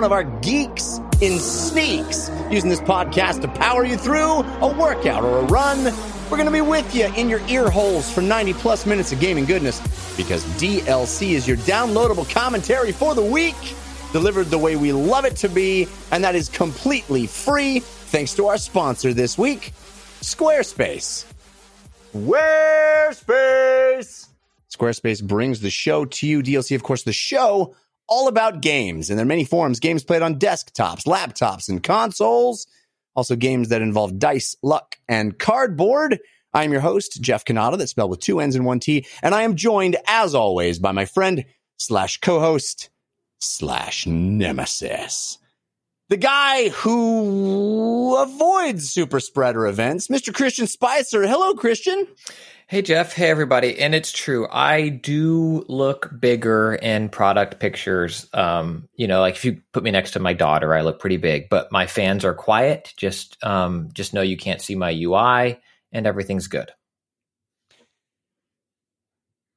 One of our geeks in sneaks, using this podcast to power you through a workout or a run. We're going to be with you in your ear holes for 90 plus minutes of gaming goodness because DLC is your downloadable commentary for the week delivered the way we love it to be, and that is completely free thanks to our sponsor this week, Squarespace. Squarespace! Squarespace brings the show to you. DLC, of course, the show all about games, and there are many forms games played on desktops, laptops, and consoles. Also, games that involve dice, luck, and cardboard. I am your host, Jeff Cannata, that's spelled with two N's and one T, and I am joined, as always, by my friend slash co-host, slash nemesis. The guy who avoids super spreader events, Mr. Christian Spicer. Hello, Christian. Hey Jeff, hey everybody, and it's true. I do look bigger in product pictures. Um, you know, like if you put me next to my daughter, I look pretty big. But my fans are quiet. Just, um, just know you can't see my UI, and everything's good.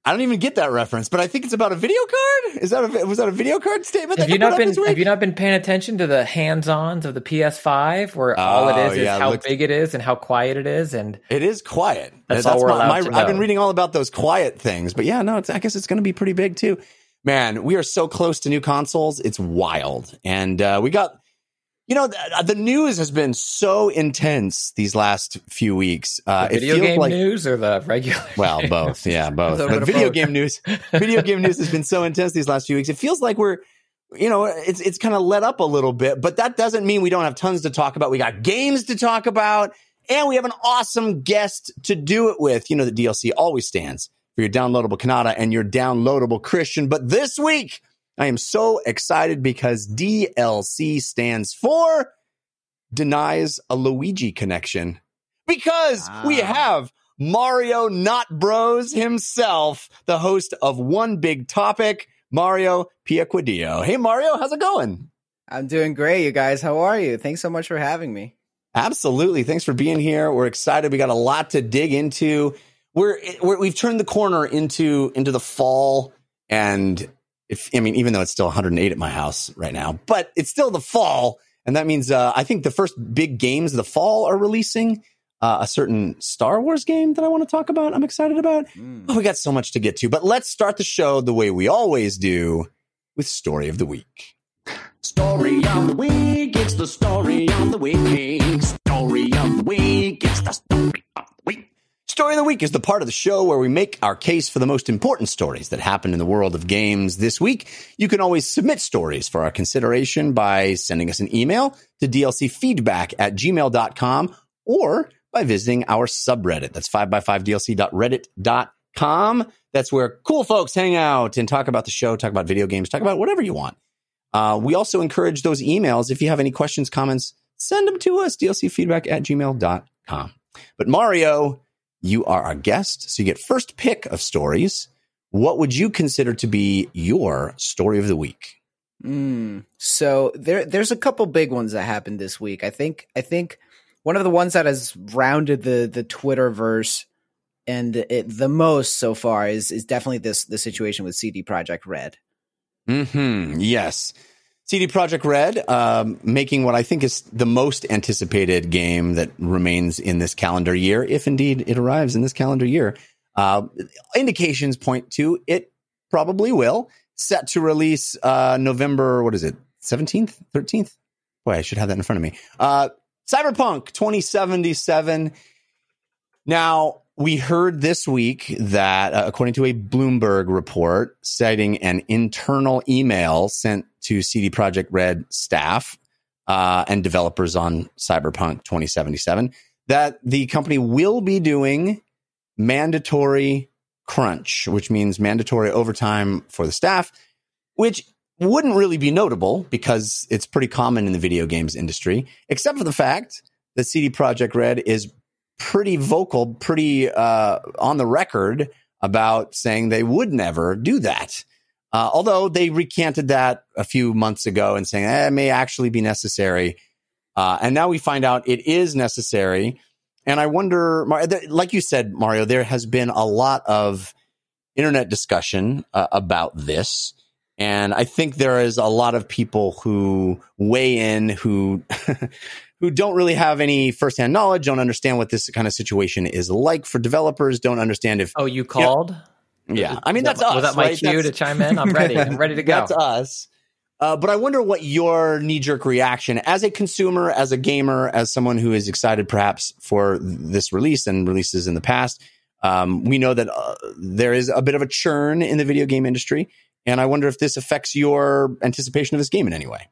I don't even get that reference, but I think it's about a video card. Is that a was that a video card statement? Have that you not been? Have you not been paying attention to the hands-ons of the PS5, where all Oh, it is is yeah, it how looks- big it is and how quiet it is, and It is quiet. That's all we're my- allowed my- to I've been reading all about those quiet things, but yeah, no, it's, I guess it's going to be pretty big too. Man, we are so close to new consoles; it's wild, and uh, we got. You know, the, the news has been so intense these last few weeks. Uh, the video game like, news or the regular. Well, both. Yeah, both. But video both. game news, video game news has been so intense these last few weeks. It feels like we're, you know, it's it's kind of let up a little bit, but that doesn't mean we don't have tons to talk about. We got games to talk about, and we have an awesome guest to do it with. You know, the DLC always stands for your downloadable Cannata and your downloadable Christian. But this week, I am so excited because DLC stands for denies a Luigi connection because we Ah. have Mario Not Bros himself, the host of One Big Topic, Mario Piacquadio. Hey, Mario, how's it going? I'm doing great, you guys. How are you? Thanks so much for having me. Absolutely. Thanks for being here. We're excited. We got a lot to dig into. We're, we're we've turned the corner into into the fall, and if I mean, even though it's still 108 at my house right now, but it's still the fall, and that means uh, I think the first big games of the fall are releasing. Uh, a certain Star Wars game that I want to talk about. I'm excited about. Mm. Oh, we got so much to get to, but let's start the show the way we always do with story of the week. Story of the week, it's the story of the week. Story of the week, it's the story of the week. Story of the Week is the part of the show where we make our case for the most important stories that happened in the world of games this week. You can always submit stories for our consideration by sending us an email to dlcfeedback at gmail.com or by visiting our subreddit. That's 5x5dlc.reddit.com. That's where cool folks hang out and talk about the show, talk about video games, talk about whatever you want. Uh, we also encourage those emails. If you have any questions, comments, send them to us, dlcfeedback at gmail.com. But Mario, you are our guest, so you get first pick of stories. What would you consider to be your story of the week? Mm. So there, there's a couple big ones that happened this week. I think, I think one of the ones that has rounded the the Twitterverse and it the most so far is is definitely this the situation with CD Projekt Red. Hmm. Yes. CD Projekt Red um, making what I think is the most anticipated game that remains in this calendar year, if indeed it arrives in this calendar year. Uh, indications point to it probably will. Set to release uh, November, what is it, 17th, 13th? Boy, I should have that in front of me. Uh, Cyberpunk 2077. Now, we heard this week that, uh, according to a Bloomberg report citing an internal email sent to CD Projekt Red staff uh, and developers on Cyberpunk 2077, that the company will be doing mandatory crunch, which means mandatory overtime for the staff, which wouldn't really be notable because it's pretty common in the video games industry, except for the fact that CD Projekt Red is pretty vocal, pretty uh, on the record about saying they would never do that. Uh, although they recanted that a few months ago and saying eh, it may actually be necessary. Uh, and now we find out it is necessary. And I wonder, like you said, Mario, there has been a lot of internet discussion uh, about this. And I think there is a lot of people who weigh in who who don't really have any firsthand knowledge, don't understand what this kind of situation is like for developers, don't understand if Oh, you called? You know, yeah. I mean that's was us. Was that my right? cue that's, to chime in? I'm ready. I'm ready to go. That's us. Uh, but I wonder what your knee jerk reaction as a consumer, as a gamer, as someone who is excited perhaps for this release and releases in the past. Um, we know that uh, there is a bit of a churn in the video game industry. And I wonder if this affects your anticipation of this game in any way.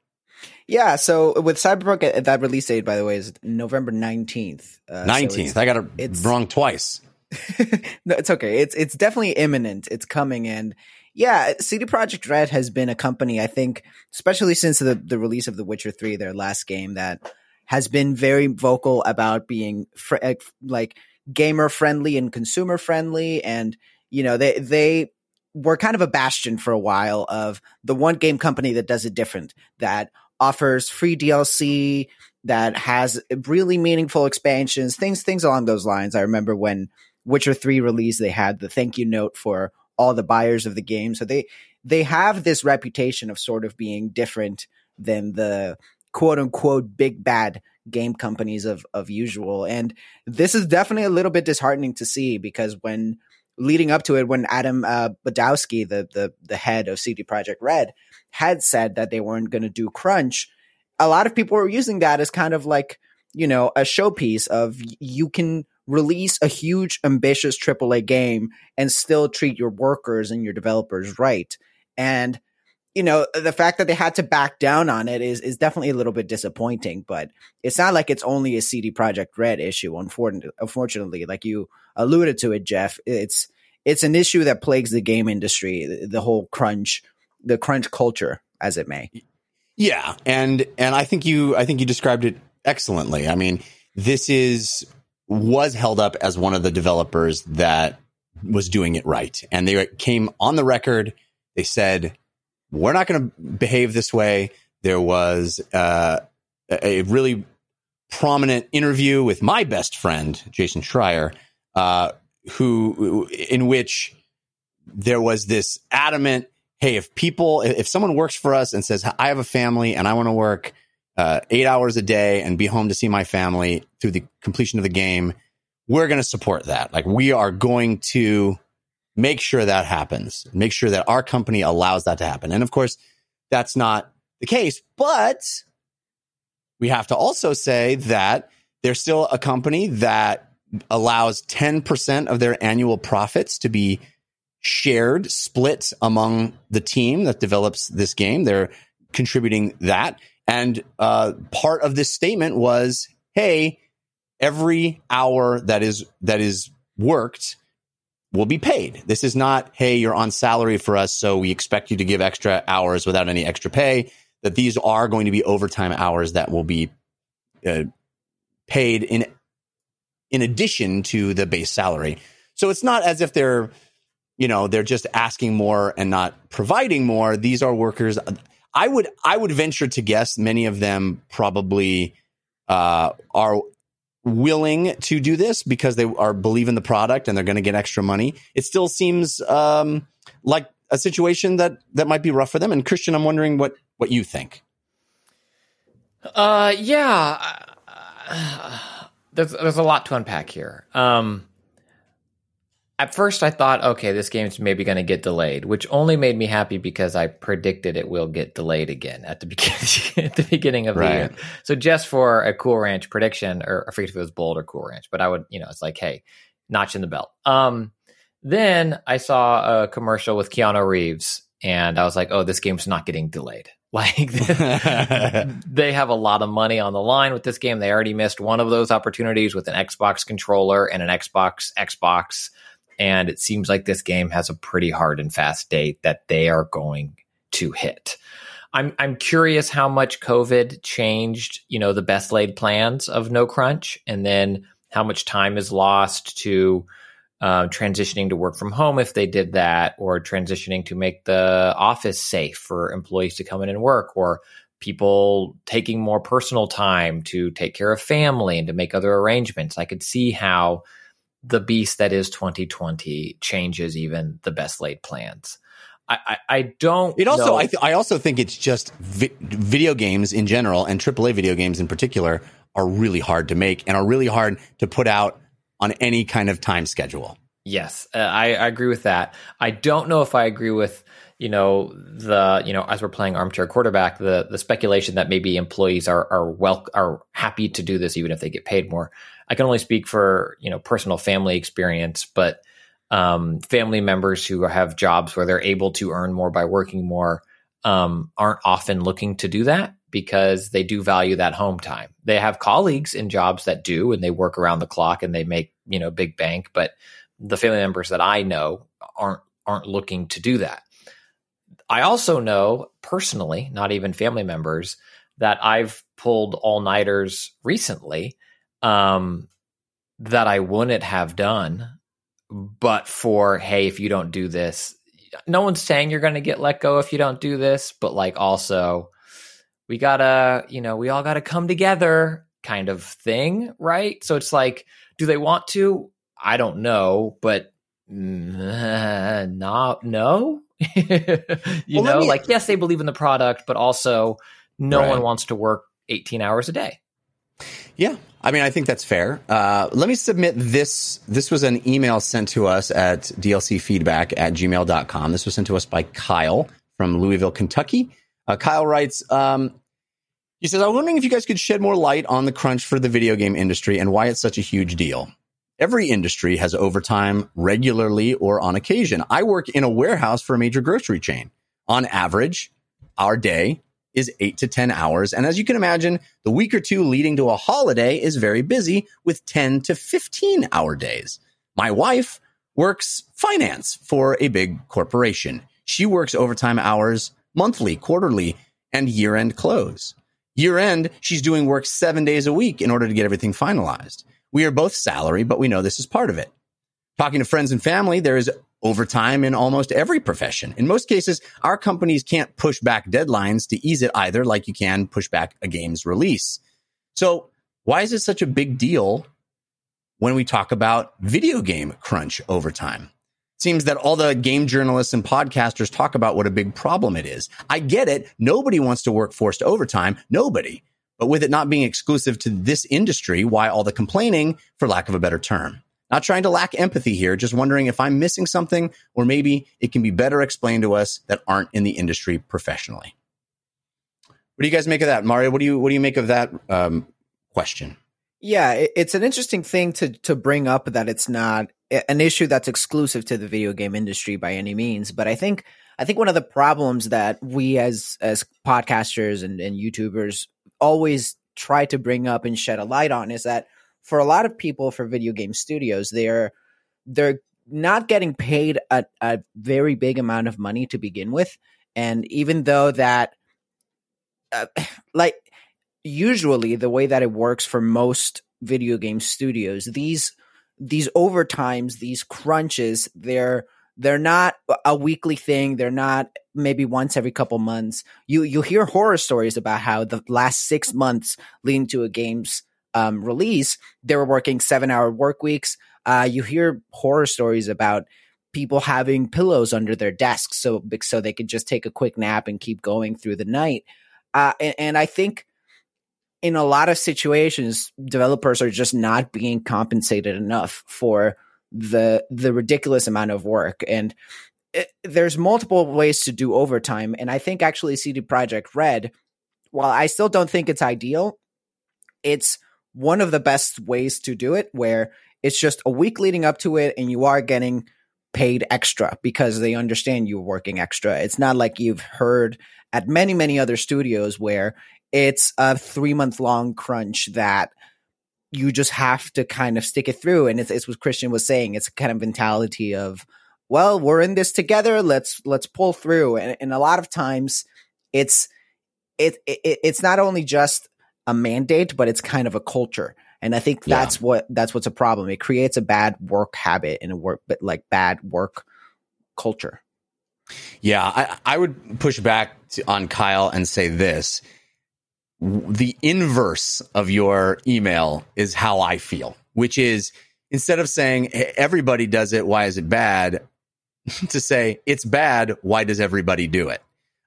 Yeah, so with Cyberpunk, uh, that release date, by the way, is November nineteenth. Uh, nineteenth. So I got it it's, wrong twice. no, it's okay. It's it's definitely imminent. It's coming, and yeah, CD Projekt Red has been a company. I think, especially since the the release of The Witcher Three, their last game, that has been very vocal about being fr- uh, like gamer friendly and consumer friendly, and you know they they were kind of a bastion for a while of the one game company that does it different, that offers free DLC, that has really meaningful expansions, things things along those lines. I remember when Witcher 3 released, they had the thank you note for all the buyers of the game. So they they have this reputation of sort of being different than the quote unquote big bad game companies of of usual. And this is definitely a little bit disheartening to see because when leading up to it, when Adam uh, Badowski, the the the head of CD Projekt Red, had said that they weren't going to do crunch, a lot of people were using that as kind of like you know a showpiece of you can release a huge ambitious AAA game and still treat your workers and your developers right. And you know the fact that they had to back down on it is is definitely a little bit disappointing. But it's not like it's only a CD Projekt Red issue. Unfortunately, unfortunately, like you alluded to it, Jeff, it's it's an issue that plagues the game industry. The whole crunch, the crunch culture, as it may. Yeah, and and I think you I think you described it excellently. I mean, this is was held up as one of the developers that was doing it right. And they came on the record. They said, we're not going to behave this way. There was uh, a really prominent interview with my best friend, Jason Schreier, uh, who, in which there was this adamant, Hey, if people, if someone works for us and says, I have a family and I want to work uh, eight hours a day and be home to see my family through the completion of the game, we're going to support that. Like we are going to make sure that happens, make sure that our company allows that to happen. And of course, that's not the case, but we have to also say that they're still a company that allows 10% of their annual profits to be shared, split among the team that develops this game. They're contributing that. And uh, part of this statement was, "Hey, every hour that is that is worked will be paid. This is not, hey, you're on salary for us, so we expect you to give extra hours without any extra pay. That these are going to be overtime hours that will be uh, paid in in addition to the base salary. So it's not as if they're, you know, they're just asking more and not providing more. These are workers. I would I would venture to guess many of them probably uh, are willing to do this because they are believe in the product and they're going to get extra money. It still seems um, like a situation that that might be rough for them. And Christian, I'm wondering what what you think. Uh, yeah. Uh, there's there's a lot to unpack here. Um, at first, I thought, okay, this game's maybe going to get delayed, which only made me happy because I predicted it will get delayed again at the beginning at the beginning of Right. the year. So just for a Cool Ranch prediction, or I forget if it was Bold or Cool Ranch, but I would, you know, it's like, hey, notch in the belt. Um, then I saw a commercial with Keanu Reeves, and I was like, oh, this game's not getting delayed. Like they have a lot of money on the line with this game. They already missed one of those opportunities with an Xbox controller and an Xbox Xbox. And it seems like this game has a pretty hard and fast date that they are going to hit. I'm I'm curious how much COVID changed, you know, the best laid plans of No Crunch, and then how much time is lost to uh, transitioning to work from home if they did that, or transitioning to make the office safe for employees to come in and work, or people taking more personal time to take care of family and to make other arrangements. I could see how the beast that is 2020 changes even the best laid plans. I, I, I don't. It also, know- I, th- I also think it's just vi- video games in general and AAA video games in particular are really hard to make and are really hard to put out on any kind of time schedule. Yes, uh, I, I agree with that. I don't know if I agree with you know the you know as we're playing armchair quarterback the the speculation that maybe employees are are well are happy to do this even if they get paid more. I can only speak for you know personal family experience, but um, family members who have jobs where they're able to earn more by working more um, aren't often looking to do that because they do value that home time. They have colleagues in jobs that do, and they work around the clock and they make you know big bank, but the family members that I know aren't aren't looking to do that. I also know personally, not even family members, that I've pulled all nighters recently um, that I wouldn't have done, but for hey, if you don't do this, no one's saying you're going to get let go if you don't do this, but like also we gotta, you know, we all gotta come together kind of thing, right? So it's like, do they want to? I don't know, but mm, not no. you Well, know, me- like yes, they believe in the product, but also no Right. one wants to work 18 hours a day. Yeah, I mean, I think that's fair. Uh, let me submit this. This was an email sent to us at dlcfeedback at gmail.com. This was sent to us by Kyle from Louisville, Kentucky. Uh, Kyle writes, um, he says, I'm wondering if you guys could shed more light on the crunch for the video game industry and why it's such a huge deal. Every industry has overtime regularly or on occasion. I work in a warehouse for a major grocery chain. On average, our day is eight to 10 hours. And as you can imagine, the week or two leading to a holiday is very busy with 10 to 15 hour days. My wife works finance for a big corporation. She works overtime hours monthly, quarterly, and year end close. Year end, she's doing work seven days a week in order to get everything finalized. We are both salary, but we know this is part of it. Talking to friends and family, there is overtime in almost every profession. In most cases, our companies can't push back deadlines to ease it either, like you can push back a game's release. So, why is it such a big deal when we talk about video game crunch overtime? seems that all the game journalists and podcasters talk about what a big problem it is. I get it. Nobody wants to work forced overtime. Nobody. But with it not being exclusive to this industry, why all the complaining, for lack of a better term? Not trying to lack empathy here, just wondering if I'm missing something or maybe it can be better explained to us that aren't in the industry professionally. What do you guys make of that, Mario? What do you what do you make of that um, question? Yeah, it's an interesting thing to to bring up that it's not an issue that's exclusive to the video game industry by any means. But I think I think one of the problems that we as as podcasters and, and YouTubers always try to bring up and shed a light on is that for a lot of people for video game studios, they're they're not getting paid a, a very big amount of money to begin with. And even though that uh, like usually the way that it works for most video game studios these these overtimes these crunches they're they're not a weekly thing they're not maybe once every couple months you you hear horror stories about how the last 6 months leading to a game's um, release they were working 7 hour work weeks. Uh, you hear horror stories about people having pillows under their desks so so they could just take a quick nap and keep going through the night. Uh, and, and I think in a lot of situations, developers are just not being compensated enough for the the ridiculous amount of work. And it, there's multiple ways to do overtime. And i think actually cd projekt red while i still don't think it's ideal it's one of the best ways to do it where it's just a week leading up to it and you are getting paid extra because they understand you're working extra it's not like you've heard at many many other studios where it's a three month long crunch that you just have to kind of stick it through. And it's, it's what Christian was saying. It's a kind of mentality of, well, we're in this together. Let's let's pull through. And, and a lot of times, it's it, it it's not only just a mandate, but it's kind of a culture. And I think that's yeah. what that's what's a problem. It creates a bad work habit and a work, but like bad work culture. Yeah, I, I would push back to, on Kyle and say this the inverse of your email is how I feel, which is instead of saying hey, everybody does it, why is it bad? to say it's bad, why does everybody do it?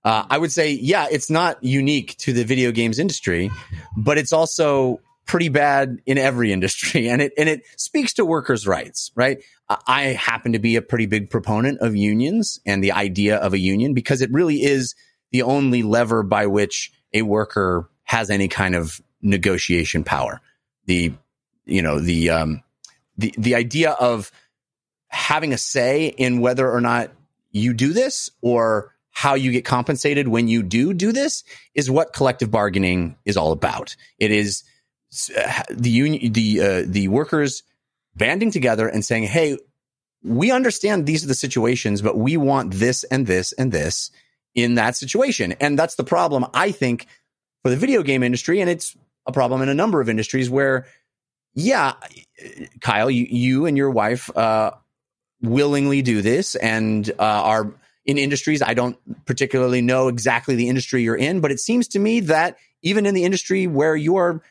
Uh, I would say, yeah, it's not unique to the video games industry, but it's also pretty bad in every industry, and it and it speaks to workers' rights, right? I happen to be a pretty big proponent of unions and the idea of a union because it really is the only lever by which a worker has any kind of negotiation power. The, you know, the, um, the, the idea of having a say in whether or not you do this or how you get compensated when you do do this is what collective bargaining is all about. It is uh, the union, the, uh, the workers banding together and saying, Hey, we understand these are the situations, but we want this and this and this in that situation. And that's the problem I think for the video game industry, and it's a problem in a number of industries where, yeah, Kyle, you, you and your wife uh, willingly do this and uh, are in industries. I don't particularly know exactly the industry you're in, but it seems to me that even in the industry where you're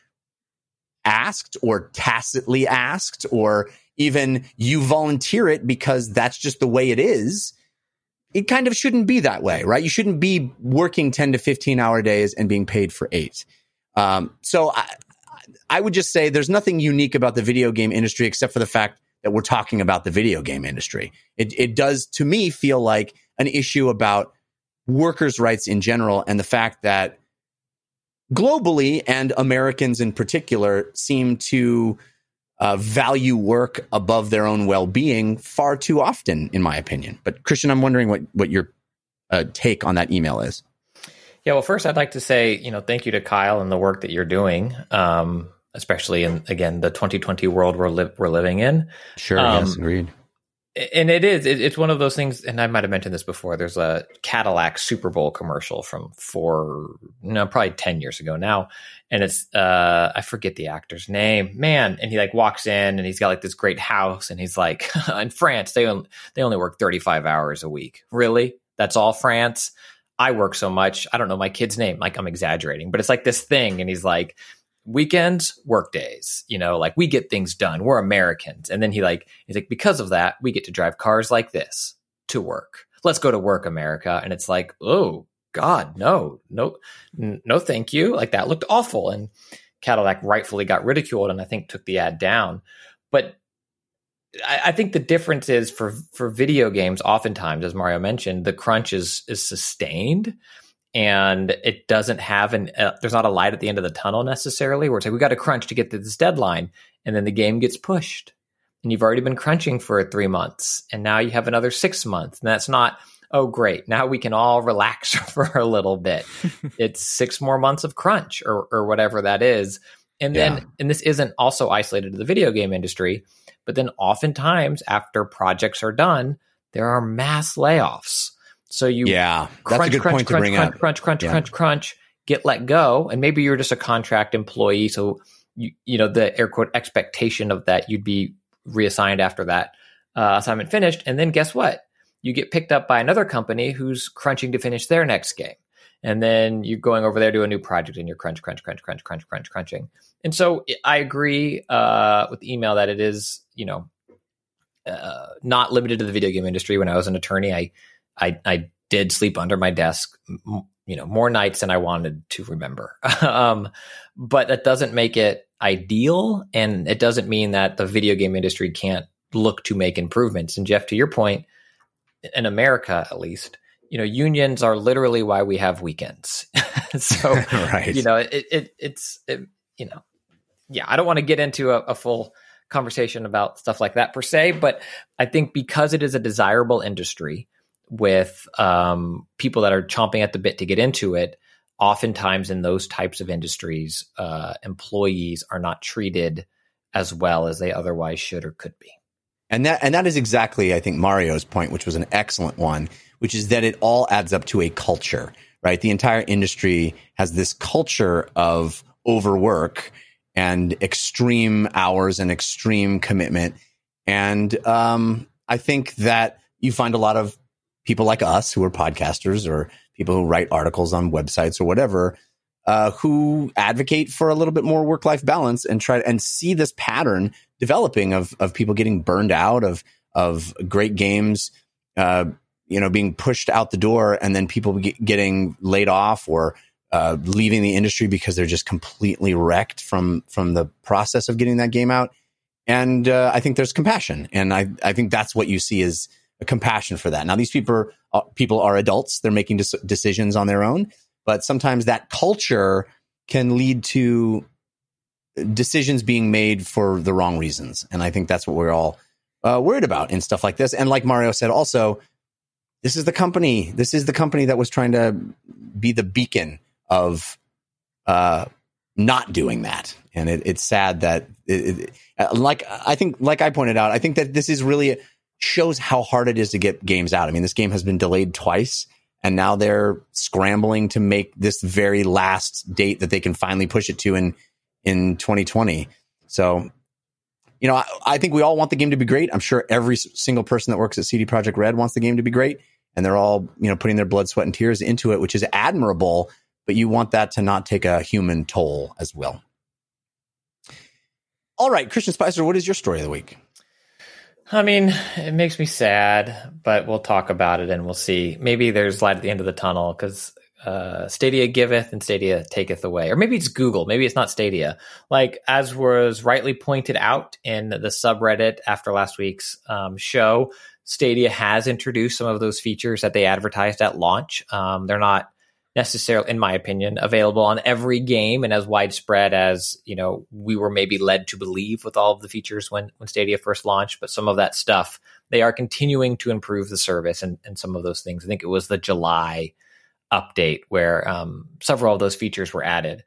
asked or tacitly asked, or even you volunteer it because that's just the way it is, it kind of shouldn't be that way, right? You shouldn't be working 10 to 15 hour days and being paid for eight. Um, so I, I would just say there's nothing unique about the video game industry except for the fact that we're talking about the video game industry. It, it does, to me, feel like an issue about workers' rights in general and the fact that globally and Americans in particular seem to uh, value work above their own well being far too often, in my opinion. But Christian, I'm wondering what what your uh, take on that email is. Yeah, well, first I'd like to say, you know, thank you to Kyle and the work that you're doing, um, especially in again the 2020 world we're li- we're living in. Sure, um, yes, agreed and it is it's one of those things and i might have mentioned this before there's a cadillac super bowl commercial from four no probably 10 years ago now and it's uh i forget the actor's name man and he like walks in and he's got like this great house and he's like in france they only they only work 35 hours a week. Really? That's all france? I work so much i don't know my kid's name like i'm exaggerating but it's like this thing and he's like weekends, work days. You know, like we get things done. We're Americans. And then he like he's like, because of that, we get to drive cars like this to work. Let's go to work, America. And it's like, oh God, no, no, no, thank you. Like that looked awful. And Cadillac rightfully got ridiculed and I think took the ad down. But I, I think the difference is for for video games, oftentimes, as Mario mentioned, the crunch is is sustained and it doesn't have an uh, there's not a light at the end of the tunnel necessarily where it's like we got to crunch to get to this deadline and then the game gets pushed. And you've already been crunching for three months and now you have another six months and that's not oh great now we can all relax for a little bit. It's six more months of crunch or, or whatever that is. And then and this isn't also isolated to the video game industry but then oftentimes after projects are done there are mass layoffs so you yeah, crunch, that's a good crunch, point crunch, to bring crunch, up. Crunch, crunch, yeah. crunch, crunch, get let go, and maybe you're just a contract employee. So you you know the air quote expectation of that you'd be reassigned after that uh, assignment finished, and then guess what? You get picked up by another company who's crunching to finish their next game, and then you're going over there to a new project, and you're crunch, crunch, crunch, crunch, crunch, crunch, crunching. And so I agree uh, with the email that it is you know uh, not limited to the video game industry. When I was an attorney, I I, I did sleep under my desk, you know, more nights than I wanted to remember. um, but that doesn't make it ideal, and it doesn't mean that the video game industry can't look to make improvements. And Jeff, to your point, in America at least, you know, unions are literally why we have weekends. so, right. you know, it, it it's it, you know, yeah, I don't want to get into a, a full conversation about stuff like that per se, but I think because it is a desirable industry with um, people that are chomping at the bit to get into it, oftentimes in those types of industries, uh, employees are not treated as well as they otherwise should or could be. And that and that is exactly, I think, Mario's point, which was an excellent one, which is that it all adds up to a culture, right? The entire industry has this culture of overwork and extreme hours and extreme commitment. And um, I think that you find a lot of people like us who are podcasters or people who write articles on websites or whatever uh, who advocate for a little bit more work life balance and try and see this pattern developing of of people getting burned out of of great games uh, you know being pushed out the door and then people get, getting laid off or uh, leaving the industry because they're just completely wrecked from from the process of getting that game out. And uh, I think there's compassion. And I I think that's what you see is compassion for that now these people are, people are adults they're making des- decisions on their own but sometimes that culture can lead to decisions being made for the wrong reasons. And I think that's what we're all uh, worried about in stuff like this. And like Mario said, also, this is the company. This is the company that was trying to be the beacon of uh, not doing that. And it, it's sad that, it, it, uh, like I think, like I pointed out, I think that this is really shows how hard it is to get games out. I mean, this game has been delayed twice and now they're scrambling to make this very last date that they can finally push it to in in 2020. So, you know, I, I, think we all want the game to be great. I'm sure every single person that works at CD Projekt Red wants the game to be great, and they're all you know putting their blood, sweat, and tears into it, which is admirable. But you want that to not take a human toll as well. All right, Christian Spicer, what is your story of the week? I mean, it makes me sad, but we'll talk about it and we'll see. Maybe there's light at the end of the tunnel because uh, Stadia giveth and Stadia taketh away. Or maybe it's Google. Maybe it's not Stadia. Like, as was rightly pointed out in the subreddit after last week's um, show, Stadia has introduced some of those features that they advertised at launch. Um, they're not necessarily, in my opinion, available on every game and as widespread as you know we were maybe led to believe with all of the features when when Stadia first launched. But some of that stuff they are continuing to improve the service and, and some of those things. I think it was the July update where um, several of those features were added.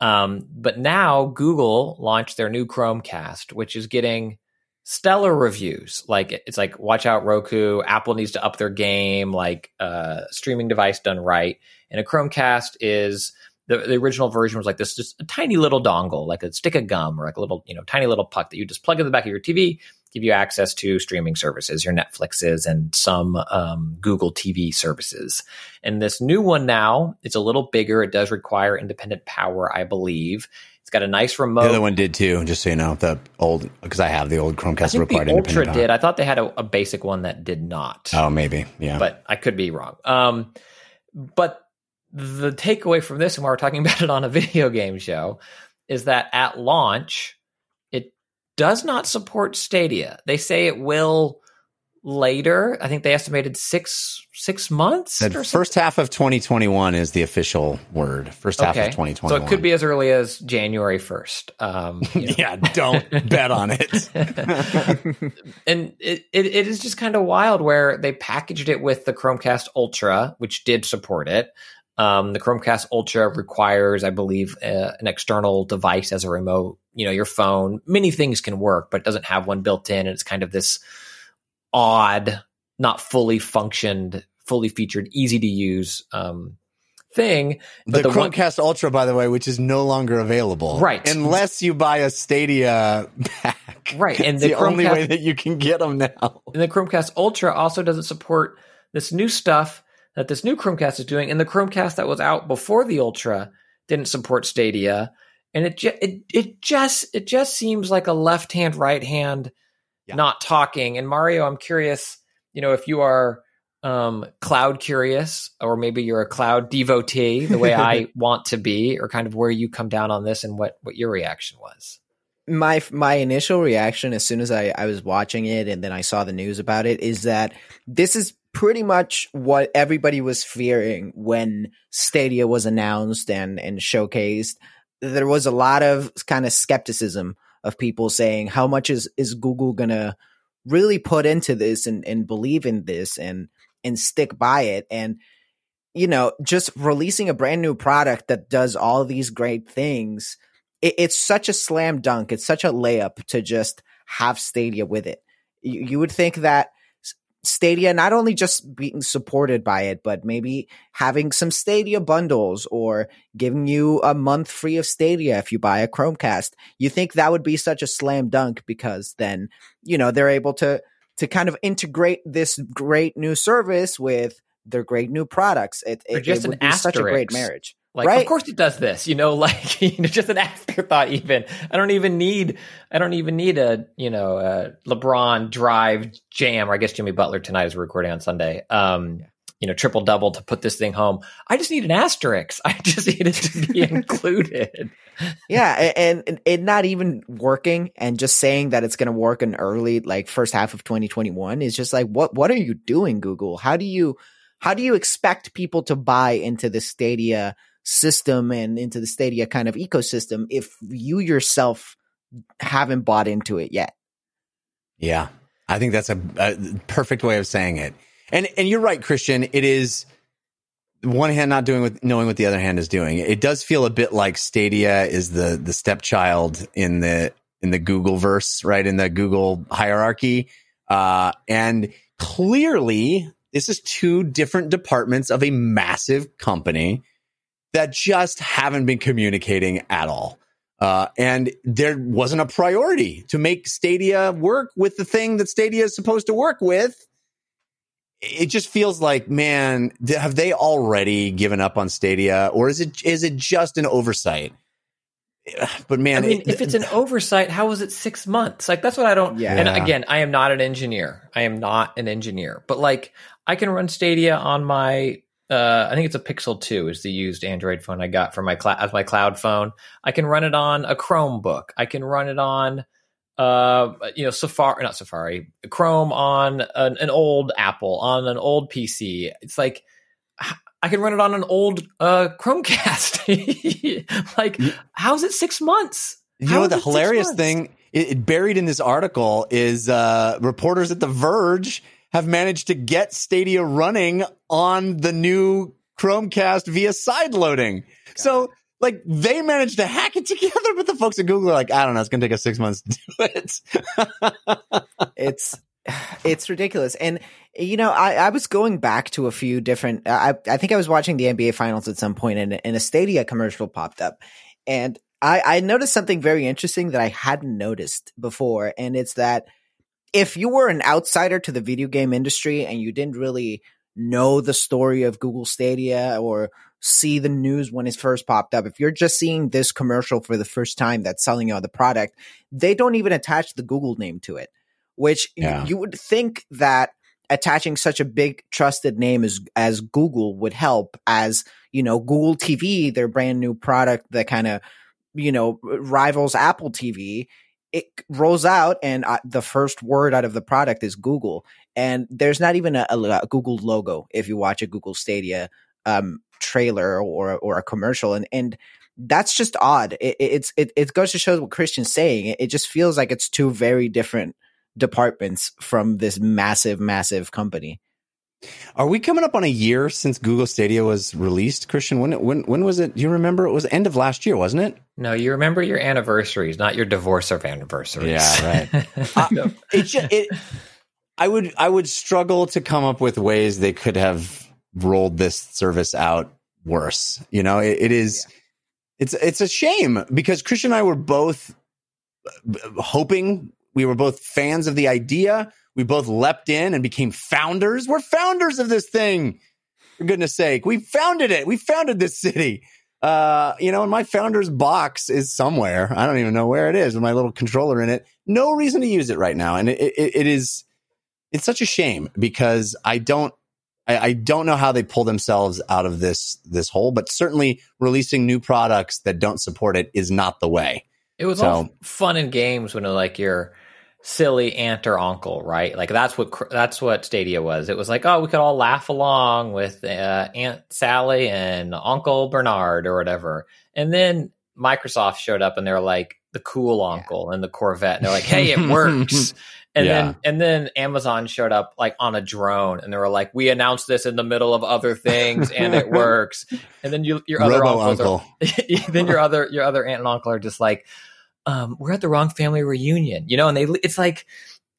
Um, but now Google launched their new Chromecast, which is getting stellar reviews. Like it's like watch out Roku, Apple needs to up their game, like uh streaming device done right. And a Chromecast is the, the original version was like this just a tiny little dongle, like a stick of gum or like a little, you know, tiny little puck that you just plug in the back of your TV, give you access to streaming services, your Netflixes and some um, Google TV services. And this new one now, it's a little bigger. It does require independent power, I believe. It's got a nice remote. The other one did too, just so you know. The old because I have the old Chromecast I required the Ultra did. I thought they had a, a, basic one that did not. Oh, maybe, yeah. But I could be wrong. Um, but the takeaway from this, and why we're talking about it on a video game show, is that at launch, it does not support Stadia. They say it will later. I think they estimated six six months. The first half of 2021 is the official word. First half okay. of 2021. So it could be as early as January 1st. Um, you know. yeah, don't bet on it. and it, it, it is just kind of wild where they packaged it with the Chromecast Ultra, which did support it. Um, the Chromecast Ultra requires, I believe, uh, an external device as a remote. You know, your phone. Many things can work, but it doesn't have one built in. And it's kind of this odd, not fully functioned, fully featured, easy to use um, thing. But the, the Chromecast one, Ultra, by the way, which is no longer available, right? Unless you buy a Stadia pack, right? And the, the only way that you can get them now. And the Chromecast Ultra also doesn't support this new stuff that this new Chromecast is doing, and the Chromecast that was out before the Ultra didn't support Stadia, and it ju- it it just it just seems like a left hand right hand Yeah. not talking. And Mario, I'm curious, you know, if you are um, cloud curious, or maybe you're a cloud devotee, the way I want to be, or kind of where you come down on this, and what what your reaction was. my my initial reaction as soon as I, I was watching it and then I saw the news about it is that this is pretty much what everybody was fearing when Stadia was announced and and showcased. There was a lot of kind of skepticism of people saying how much is is Google gonna really put into this and, and believe in this and and stick by it and you know just releasing a brand new product that does all these great things it, it's such a slam dunk. It's such a layup to just have Stadia with it. You, you would think that Stadia not only just being supported by it, but maybe having some Stadia bundles or giving you a month free of Stadia if you buy a Chromecast. You think that would be such a slam dunk because then, you know, they're able to to kind of integrate this great new service with their great new products. It, Or just it an would be such a great marriage. Like, Right. of course it does this, you know, like you know, just an afterthought. Even I don't even need, I don't even need a, you know, a LeBron drive jam. Or I guess Jimmy Butler tonight is recording on Sunday. Um, you know, triple double to put this thing home. I just need an asterisk. I just need it to be included. Yeah, and, and it not even working and just saying that it's going to work in early like first half of 2021 is just like what what are you doing Google? How do you how do you expect people to buy into the Stadia system and into the Stadia kind of ecosystem if you yourself haven't bought into it yet? Yeah, I think that's a, a perfect way of saying it. And and you're right, Christian. It is one hand not doing what knowing what the other hand is doing. It does feel a bit like Stadia is the the stepchild in the in the Google verse, right? In the Google hierarchy. Uh, and clearly, this is two different departments of a massive company that just haven't been communicating at all. Uh, and there wasn't a priority to make Stadia work with the thing that Stadia is supposed to work with. It just feels like, man, have they already given up on Stadia, or is it is it just an oversight? But man, I mean, it- if it's an oversight, how was it six months? Like that's what I don't. Yeah. And again, I am not an engineer. I am not an engineer. But like, I can run Stadia on my. Uh, I think it's a Pixel Two is the used Android phone I got for my cloud as my cloud phone. I can run it on a Chromebook. I can run it on, uh, you know, Safari, not Safari, Chrome on an, an old Apple on an old PC. It's like. I can run it on an old uh, Chromecast. like, how's it six months? You How know the hilarious thing it buried in this article is uh, reporters at The Verge have managed to get Stadia running on the new Chromecast via side loading. So like they managed to hack it together, but the folks at Google are like, I don't know, it's gonna take us six months to do it. it's it's ridiculous and you know I, I was going back to a few different I, I think i was watching the nba finals at some point and, and a stadia commercial popped up and I, I noticed something very interesting that i hadn't noticed before and it's that if you were an outsider to the video game industry and you didn't really know the story of google stadia or see the news when it first popped up if you're just seeing this commercial for the first time that's selling you the product they don't even attach the google name to it which Yeah. you would think that attaching such a big trusted name as as Google would help as you know Google TV their brand new product that kind of you know rivals Apple TV it rolls out and uh, the first word out of the product is Google. And there's not even a, a Google logo if you watch a Google Stadia um trailer or or a commercial and and that's just odd. It- it's it, it goes to show what Christian's saying. It, it just feels like it's two very different departments from this massive, massive company. Are we coming up on a year since Google Stadia was released, Christian? When when when was it? You remember? It was end of last year, wasn't it? No, you remember your anniversaries, not your divorce of anniversaries. Yeah, right. Uh, it, ju- it I would I would struggle to come up with ways they could have rolled this service out worse. You know, it, it is it's it's a shame because Christian and I were both uh, hoping we were both fans of the idea. We both leapt in and became founders. We're founders of this thing. For goodness sake, we founded it. We founded this city. Uh, you know, and my founder's box is somewhere. I don't even know where it is with my little controller in it. No reason to use it right now. And it, it, it is, it's such a shame because I don't, I, I don't know how they pull themselves out of this, this hole, but certainly releasing new products that don't support it is not the way. It was So- all fun and games when like your silly aunt or uncle, right? Like that's what that's what Stadia was. It was like, oh, we could all laugh along with uh, Aunt Sally and Uncle Bernard or whatever. And then Microsoft showed up and they're like the cool uncle and the Corvette. And they're like, hey, it works. And Yeah. then and then Amazon showed up like on a drone and they were like, we announced this in the middle of other things and it works. And then you, your other Robo uncles are- uncle. then your other your other aunt and uncle are just like, um, we're at the wrong family reunion, you know, and they it's like,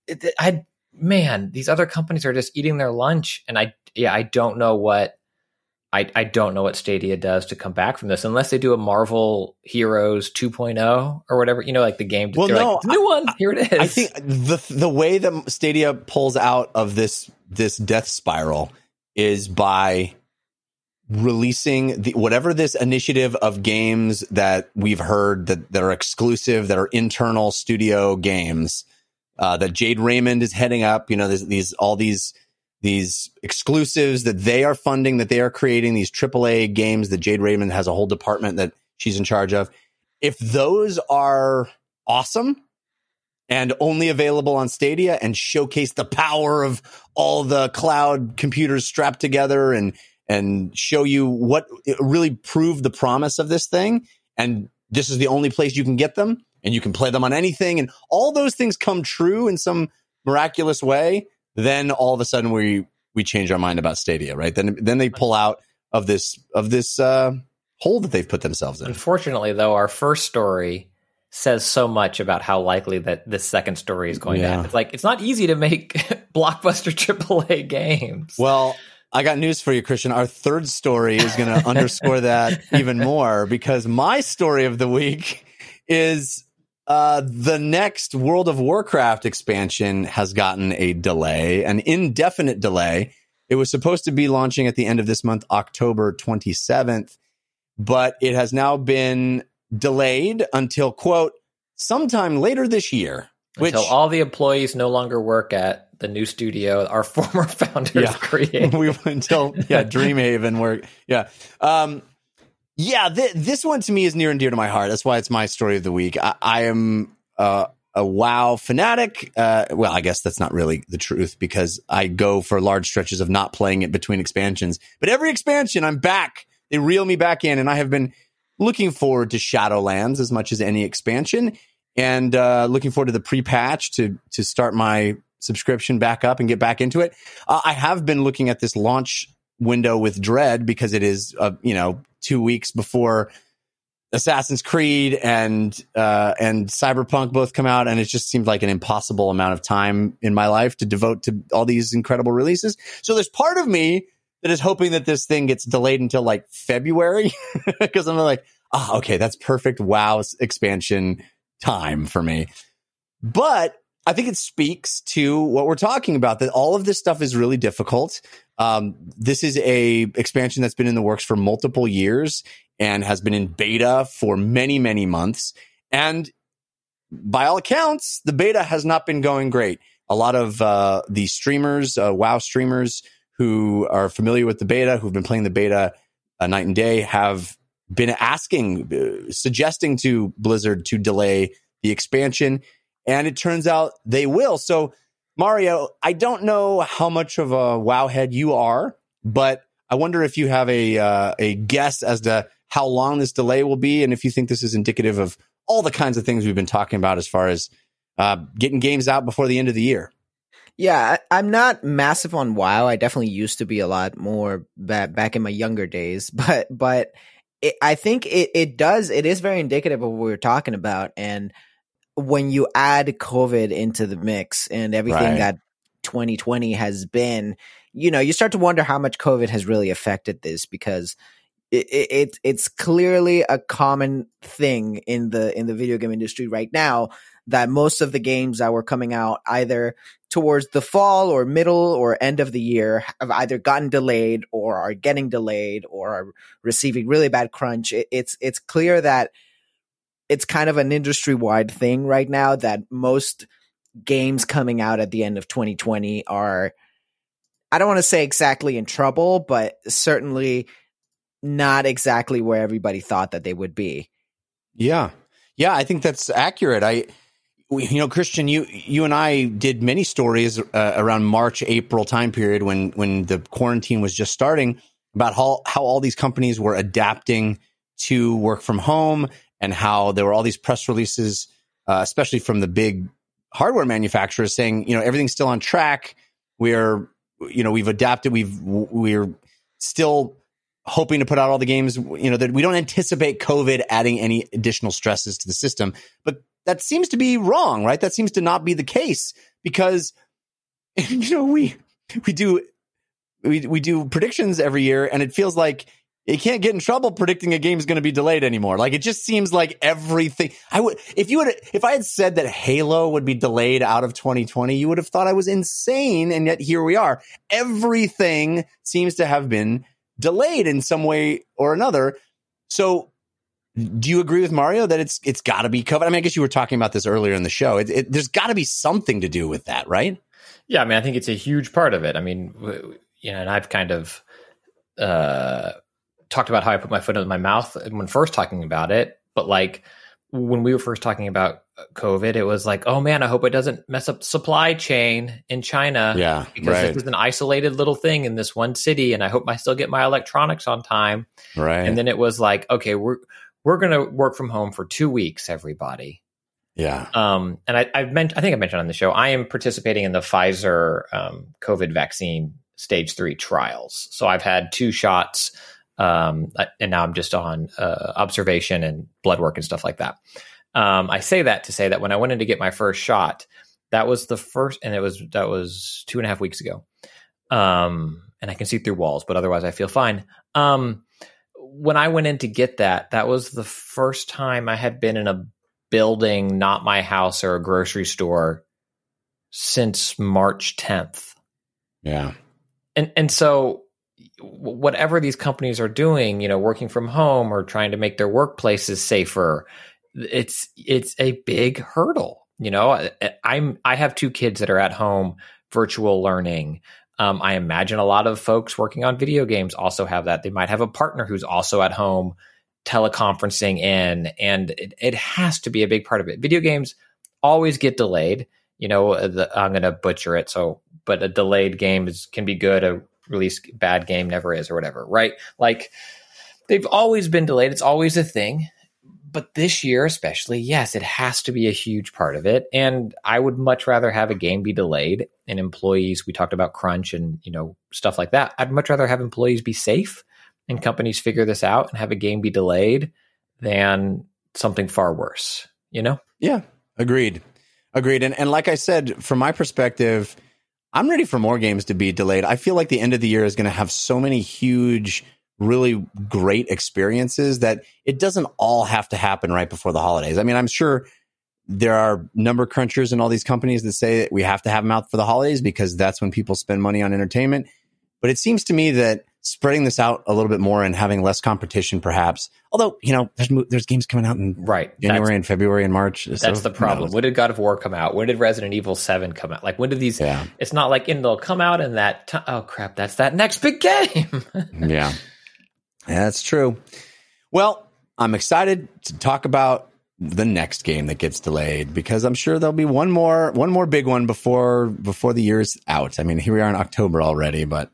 it, I man, these other companies are just eating their lunch, and I yeah, I don't know what. I, I don't know what Stadia does to come back from this unless they do a Marvel Heroes 2.0 or whatever, you know, like the game. Well, no, like, new one, here it is. I think the the way that Stadia pulls out of this this death spiral is by releasing the, whatever this initiative of games that we've heard that, that are exclusive, that are internal studio games, uh, that Jade Raymond is heading up. You know, these all these these exclusives that they are funding, that they are creating these AAA games that Jade Raymond has a whole department that she's in charge of. If those are awesome and only available on Stadia and showcase the power of all the cloud computers strapped together and and show you what really prove the promise of this thing. And this is the only place you can get them and you can play them on anything. And all those things come true in some miraculous way. Then all of a sudden we we change our mind about Stadia right? Then then they pull out of this of this uh hole that they've put themselves in. Unfortunately, though, our first story says so much about how likely that this second story is going to happen. It's like it's not easy to make blockbuster AAA games. Well, I got news for you, Christian. Our third story is going to underscore that even more because my story of the week is uh, the next World of Warcraft expansion has gotten a delay, an indefinite delay. It was supposed to be launching at the end of this month, October 27th, but it has now been delayed until, quote, sometime later this year. Which Until all the employees no longer work at the new studio our former founders Yeah. created. we went until yeah dreamhaven where yeah. Um yeah th- this one to me is near and dear to my heart. That's why it's my story of the week. I, I am uh, a wow fanatic. Uh, well i guess that's not really the truth because i go for large stretches of not playing it between expansions. But every expansion i'm back. They reel me back in and i have been looking forward to shadowlands as much as any expansion and uh, looking forward to the pre-patch to to start my subscription back up and get back into it. Uh, I have been looking at this launch window with dread because it is, uh, you know, two weeks before Assassin's Creed and uh, and Cyberpunk both come out, and it just seemed like an impossible amount of time in my life to devote to all these incredible releases. So there's part of me that is hoping that this thing gets delayed until like February because I'm like, ah, okay, that's perfect. WoW expansion time for me. But I think it speaks to what we're talking about that all of this stuff is really difficult. Um, this is a expansion that's been in the works for multiple years and has been in beta for many, many months. And by all accounts, the beta has not been going great. A lot of uh, the streamers, uh, WoW streamers who are familiar with the beta, who've been playing the beta uh, night and day, have been asking, uh, suggesting to Blizzard to delay the expansion. And it turns out they will. So, Mario, I don't know how much of a WoW head you are, but I wonder if you have a uh, a guess as to how long this delay will be, and if you think this is indicative of all the kinds of things we've been talking about as far as uh, getting games out before the end of the year. Yeah, I'm not massive on WoW. I definitely used to be a lot more back back in my younger days, but but it, I think it it does it is very indicative of what we were talking about. And when you add COVID into the mix and everything Right. that 2020 has been, you know, you start to wonder how much COVID has really affected this because it, it, it it's clearly a common thing in the in the video game industry right now that most of the games that were coming out either towards the fall or middle or end of the year have either gotten delayed or are getting delayed or are receiving really bad crunch. It, it's it's clear that it's kind of an industry wide thing right now that most games coming out at the end of 2020 are I don't want to say exactly in trouble, but certainly not exactly where everybody thought that they would be. Yeah. Yeah, I think that's accurate. I you know, Christian, you you and I did many stories uh, around March, April time period when when the quarantine was just starting about how how all these companies were adapting to work from home and how there were all these press releases, uh, especially from the big hardware manufacturers, saying you know everything's still on track. We're you know we've adapted. We've we're still hoping to put out all the games. You know that we don't anticipate COVID adding any additional stresses to the system, but that seems to be wrong, right? That seems to not be the case because you know we we do we we do predictions every year, and it feels like you can't get in trouble predicting a game is going to be delayed anymore. Like it just seems like everything. I would if you would if I had said that Halo would be delayed out of 2020, you would have thought I was insane, and yet here we are. Everything seems to have been delayed in some way or another. So do you agree with Mario that it's it's got to be COVID? I mean, I guess you were talking about this earlier in the show. It, it, there's got to be something to do with that, right? Yeah, I mean, I think it's a huge part of it. I mean, you know, and I've kind of uh, talked about how I put my foot in my mouth when first talking about it, but like when we were first talking about COVID, it was like, oh man, I hope it doesn't mess up supply chain in China. Yeah, because right. this is an isolated little thing in this one city, and I hope I still get my electronics on time. Right. And then it was like, okay, we're we're going to work from home for two weeks, everybody. Yeah. Um, and I, I've mentioned, I think I mentioned on the show, I am participating in the Pfizer um, COVID vaccine stage three trials. So I've had two shots, um, and now I'm just on uh, observation and blood work and stuff like that. Um, I say that to say that when I went in to get my first shot, that was the first, and it was that was two and a half weeks ago. Um, and I can see through walls, but otherwise I feel fine. Um, when I went in to get that, that was the first time I had been in a building, not my house or a grocery store, since March 10th. Yeah. And and so whatever these companies are doing, you know, working from home or trying to make their workplaces safer, it's it's a big hurdle. You know, I'm I have two kids that are at home virtual learning. Um, I imagine a lot of folks working on video games also have that. They might have a partner who's also at home teleconferencing in, and it, it has to be a big part of it. Video games always get delayed. You know, the, I'm going to butcher it. So, but a delayed game is can be good. A release bad game never is, or whatever. Right? Like they've always been delayed. It's always a thing but this year especially yes it has to be a huge part of it and i would much rather have a game be delayed and employees we talked about crunch and you know stuff like that i'd much rather have employees be safe and companies figure this out and have a game be delayed than something far worse you know yeah agreed agreed and, and like i said from my perspective i'm ready for more games to be delayed i feel like the end of the year is going to have so many huge really great experiences that it doesn't all have to happen right before the holidays. I mean, I'm sure there are number crunchers in all these companies that say that we have to have them out for the holidays because that's when people spend money on entertainment. But it seems to me that spreading this out a little bit more and having less competition, perhaps. Although you know, there's there's games coming out in right January and February and March. That's the problem. When did God of War come out? When did Resident Evil Seven come out? Like when did these? Yeah. It's not like in they'll come out in that. T- oh crap! That's that next big game. yeah. That's true. Well, I'm excited to talk about the next game that gets delayed because I'm sure there'll be one more one more big one before before the year's out. I mean, here we are in October already, but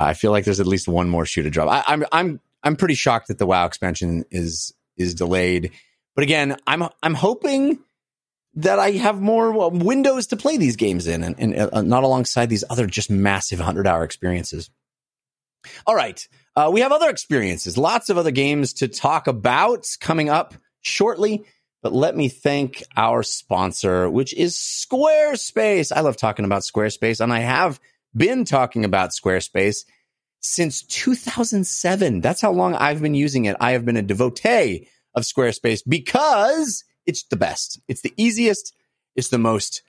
I feel like there's at least one more shoe to drop. I, I'm I'm I'm pretty shocked that the WoW expansion is is delayed. But again, I'm I'm hoping that I have more windows to play these games in, and, and uh, not alongside these other just massive hundred hour experiences. All right. Uh, we have other experiences, lots of other games to talk about coming up shortly. But let me thank our sponsor, which is Squarespace. I love talking about Squarespace, and I have been talking about Squarespace since 2007. That's how long I've been using it. I have been a devotee of Squarespace because it's the best. It's the easiest, It's the most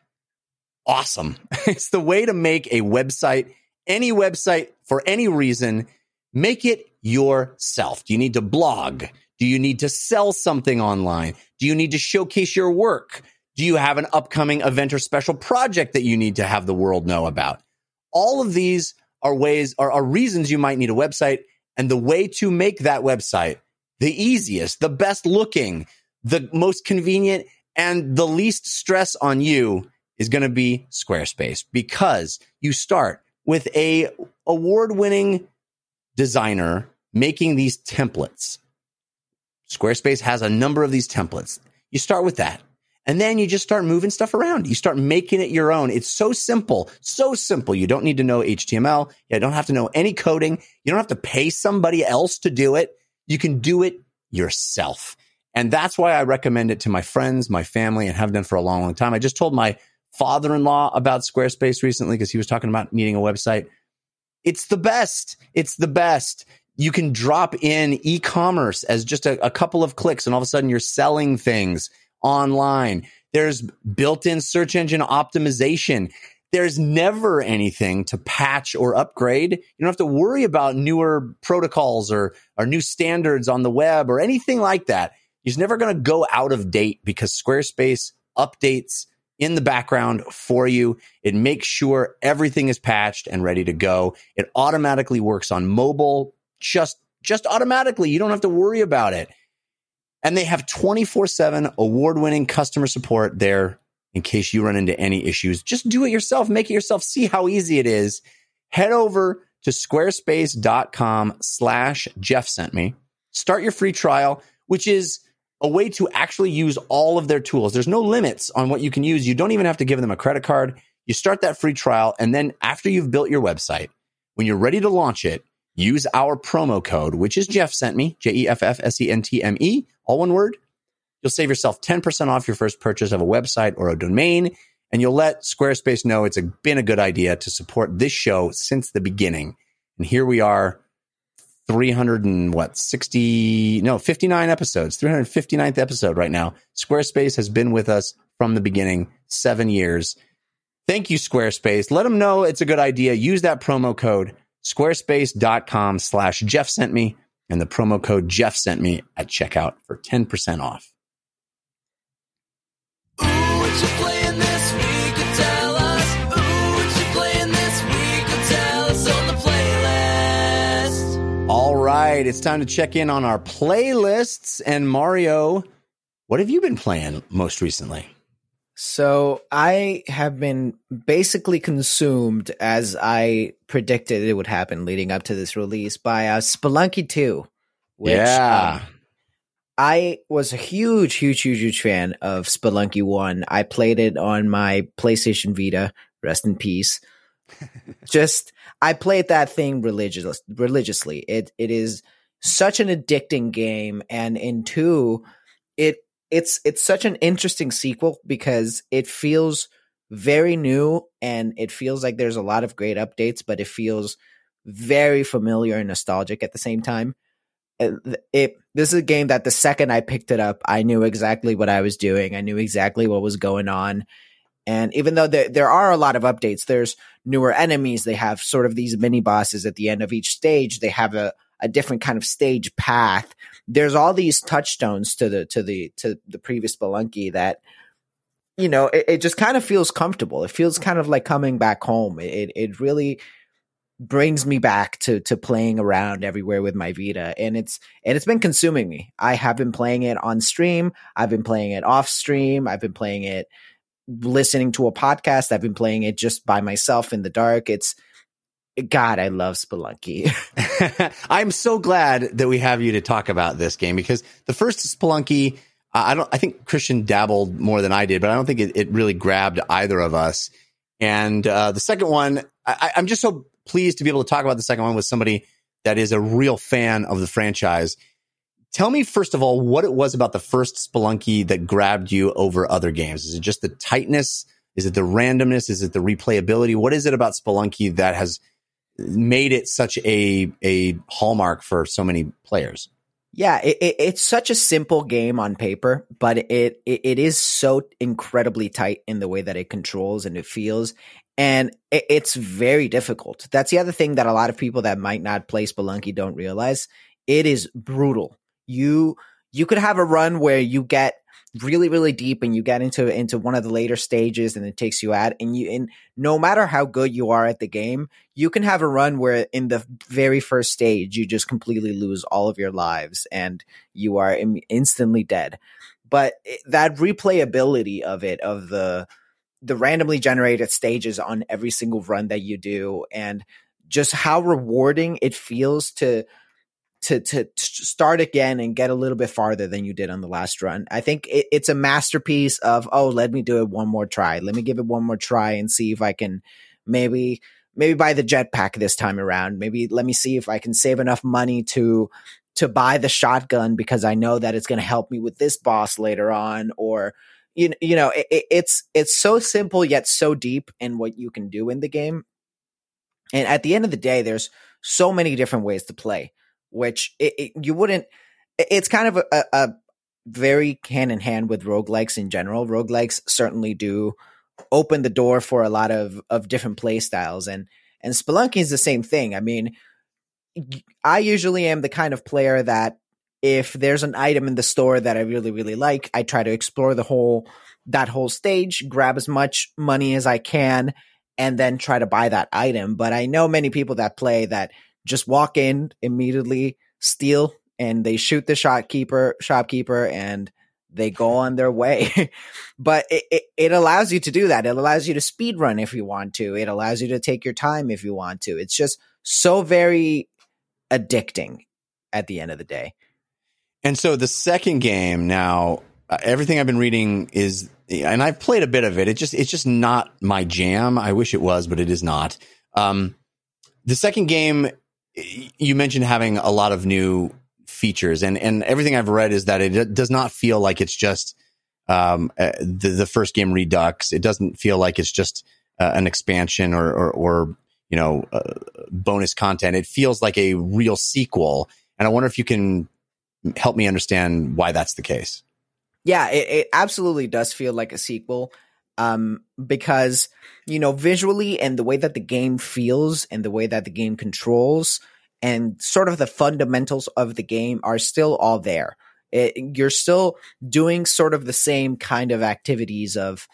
awesome. it's the way to make a website, any website for any reason, make it yourself. Do you need to blog? Do you need to sell something online? Do you need to showcase your work? Do you have an upcoming event or special project that you need to have the world know about? All of these are ways, are, are reasons you might need a website. And the way to make that website the easiest, the best looking, the most convenient, and the least stress on you is going to be Squarespace because you start with a award winning designer making these templates. Squarespace has a number of these templates. You start with that. And then you just start moving stuff around. You start making it your own. It's so simple, so simple. You don't need to know HTML. You don't have to know any coding. You don't have to pay somebody else to do it. You can do it yourself. And that's why I recommend it to my friends, my family, and have done for a long, long time. I just told my father in law about Squarespace recently because he was talking about needing a website. It's the best. It's the best. You can drop in e commerce as just a, a couple of clicks, and all of a sudden you're selling things online. There's built in search engine optimization. There's never anything to patch or upgrade. You don't have to worry about newer protocols or, or new standards on the web or anything like that. It's never going to go out of date because Squarespace updates in the background for you. It makes sure everything is patched and ready to go. It automatically works on mobile, just, just automatically. You don't have to worry about it. And they have 24 7 award winning customer support there in case you run into any issues. Just do it yourself. Make it yourself. See how easy it is. Head over to squarespace.com slash Jeff sent me. Start your free trial, which is a way to actually use all of their tools. There's no limits on what you can use. You don't even have to give them a credit card. You start that free trial. And then after you've built your website, when you're ready to launch it, use our promo code, which is Jeff sent me, J E F F S E N T M E, all one word. You'll save yourself 10% off your first purchase of a website or a domain. And you'll let Squarespace know it's a, been a good idea to support this show since the beginning. And here we are 300 and what 60 no 59 episodes 359th episode right now squarespace has been with us from the beginning seven years thank you squarespace let them know it's a good idea use that promo code squarespace.com slash jeff sent me and the promo code jeff sent me at checkout for 10% off Ooh, what you playing this week? Or tell us. Ooh, what you playing this week? Or tell us on the playlist. all right it's time to check in on our playlists and mario what have you been playing most recently So I have been basically consumed as I predicted it would happen leading up to this release by uh, Spelunky 2. Which, Yeah. um, I was a huge, huge, huge, huge fan of Spelunky 1. I played it on my PlayStation Vita. Rest in peace. Just, I played that thing religious, religiously. It, it is such an addicting game. And in 2, it, it's it's such an interesting sequel because it feels very new and it feels like there's a lot of great updates, but it feels very familiar and nostalgic at the same time. Uh, It this is a game that the second I picked it up, I knew exactly what I was doing. I knew exactly what was going on. And even though there there are a lot of updates, there's newer enemies. They have sort of these mini bosses at the end of each stage. They have a a different kind of stage path. There's all these touchstones to the to the to the previous Spelunky that you know it, it just kind of feels comfortable. It feels kind of like coming back home. It it really brings me back to to playing around everywhere with my Vita and it's and it's been consuming me. I have been playing it on stream, I've been playing it off stream, I've been playing it listening to a podcast, I've been playing it just by myself in the dark. It's God, I love Spelunky. I'm so glad that we have you to talk about this game because the first Spelunky, I don't, I think Christian dabbled more than I did, but I don't think it, it really grabbed either of us. And uh, the second one, I, I'm just so pleased to be able to talk about the second one with somebody that is a real fan of the franchise. Tell me first of all what it was about the first Spelunky that grabbed you over other games. Is it just the tightness? Is it the randomness? Is it the replayability? What is it about Spelunky that has made it such a a hallmark for so many players? Yeah, it, it, it's such a simple game on paper, but it, it it is so incredibly tight in the way that it controls and it feels, and it, it's very difficult. That's the other thing that a lot of people that might not play Spelunky don't realize. It is brutal. You you could have a run where you get really really deep and you get into into one of the later stages and it takes you out and you and no matter how good you are at the game you can have a run where in the very first stage you just completely lose all of your lives and you are Im- instantly dead. But that replayability of it of the the randomly generated stages on every single run that you do and just how rewarding it feels to to to start again and get a little bit farther than you did on the last run. I think it, it's a masterpiece of oh, let me do it one more try. Let me give it one more try and see if I can maybe maybe buy the jetpack this time around. Maybe let me see if I can save enough money to to buy the shotgun because I know that it's going to help me with this boss later on or you, you know it, it- it's it's so simple yet so deep in what you can do in the game and at the end of the day there's so many different ways to play which it, it, you wouldn't it's kind of a, a, very hand in hand with roguelikes in general. Roguelikes certainly do open the door for a lot of of different play styles and and spelunky is the same thing. I mean I usually am the kind of player that if there's an item in the store that i really really like i try to explore the whole that whole stage grab as much money as i can and then try to buy that item. But i know many people that play that just walk in immediately steal and they shoot the shopkeeper shopkeeper and they go on their way but it, it, it allows you to do that it allows you to speed run if you want to it allows you to take your time if you want to it's just so very addicting at the end of the day And so the second game now, uh, everything I've been reading is, and I've played a bit of it. It just, it's just not my jam. I wish it was, but it is not. Um, the second game, you mentioned having a lot of new features, and and everything I've read is that it does not feel like it's just um, uh, the the first game Redux. It doesn't feel like it's just uh, an expansion or or, or you know uh, bonus content. It feels like a real sequel, and I wonder if you can help me understand why that's the case. yeah it, it absolutely does feel like a sequel um because you know visually and the way that the game feels and the way that the game controls and sort of the fundamentals of the game are still all there. It, you're still doing sort of the same kind of activities of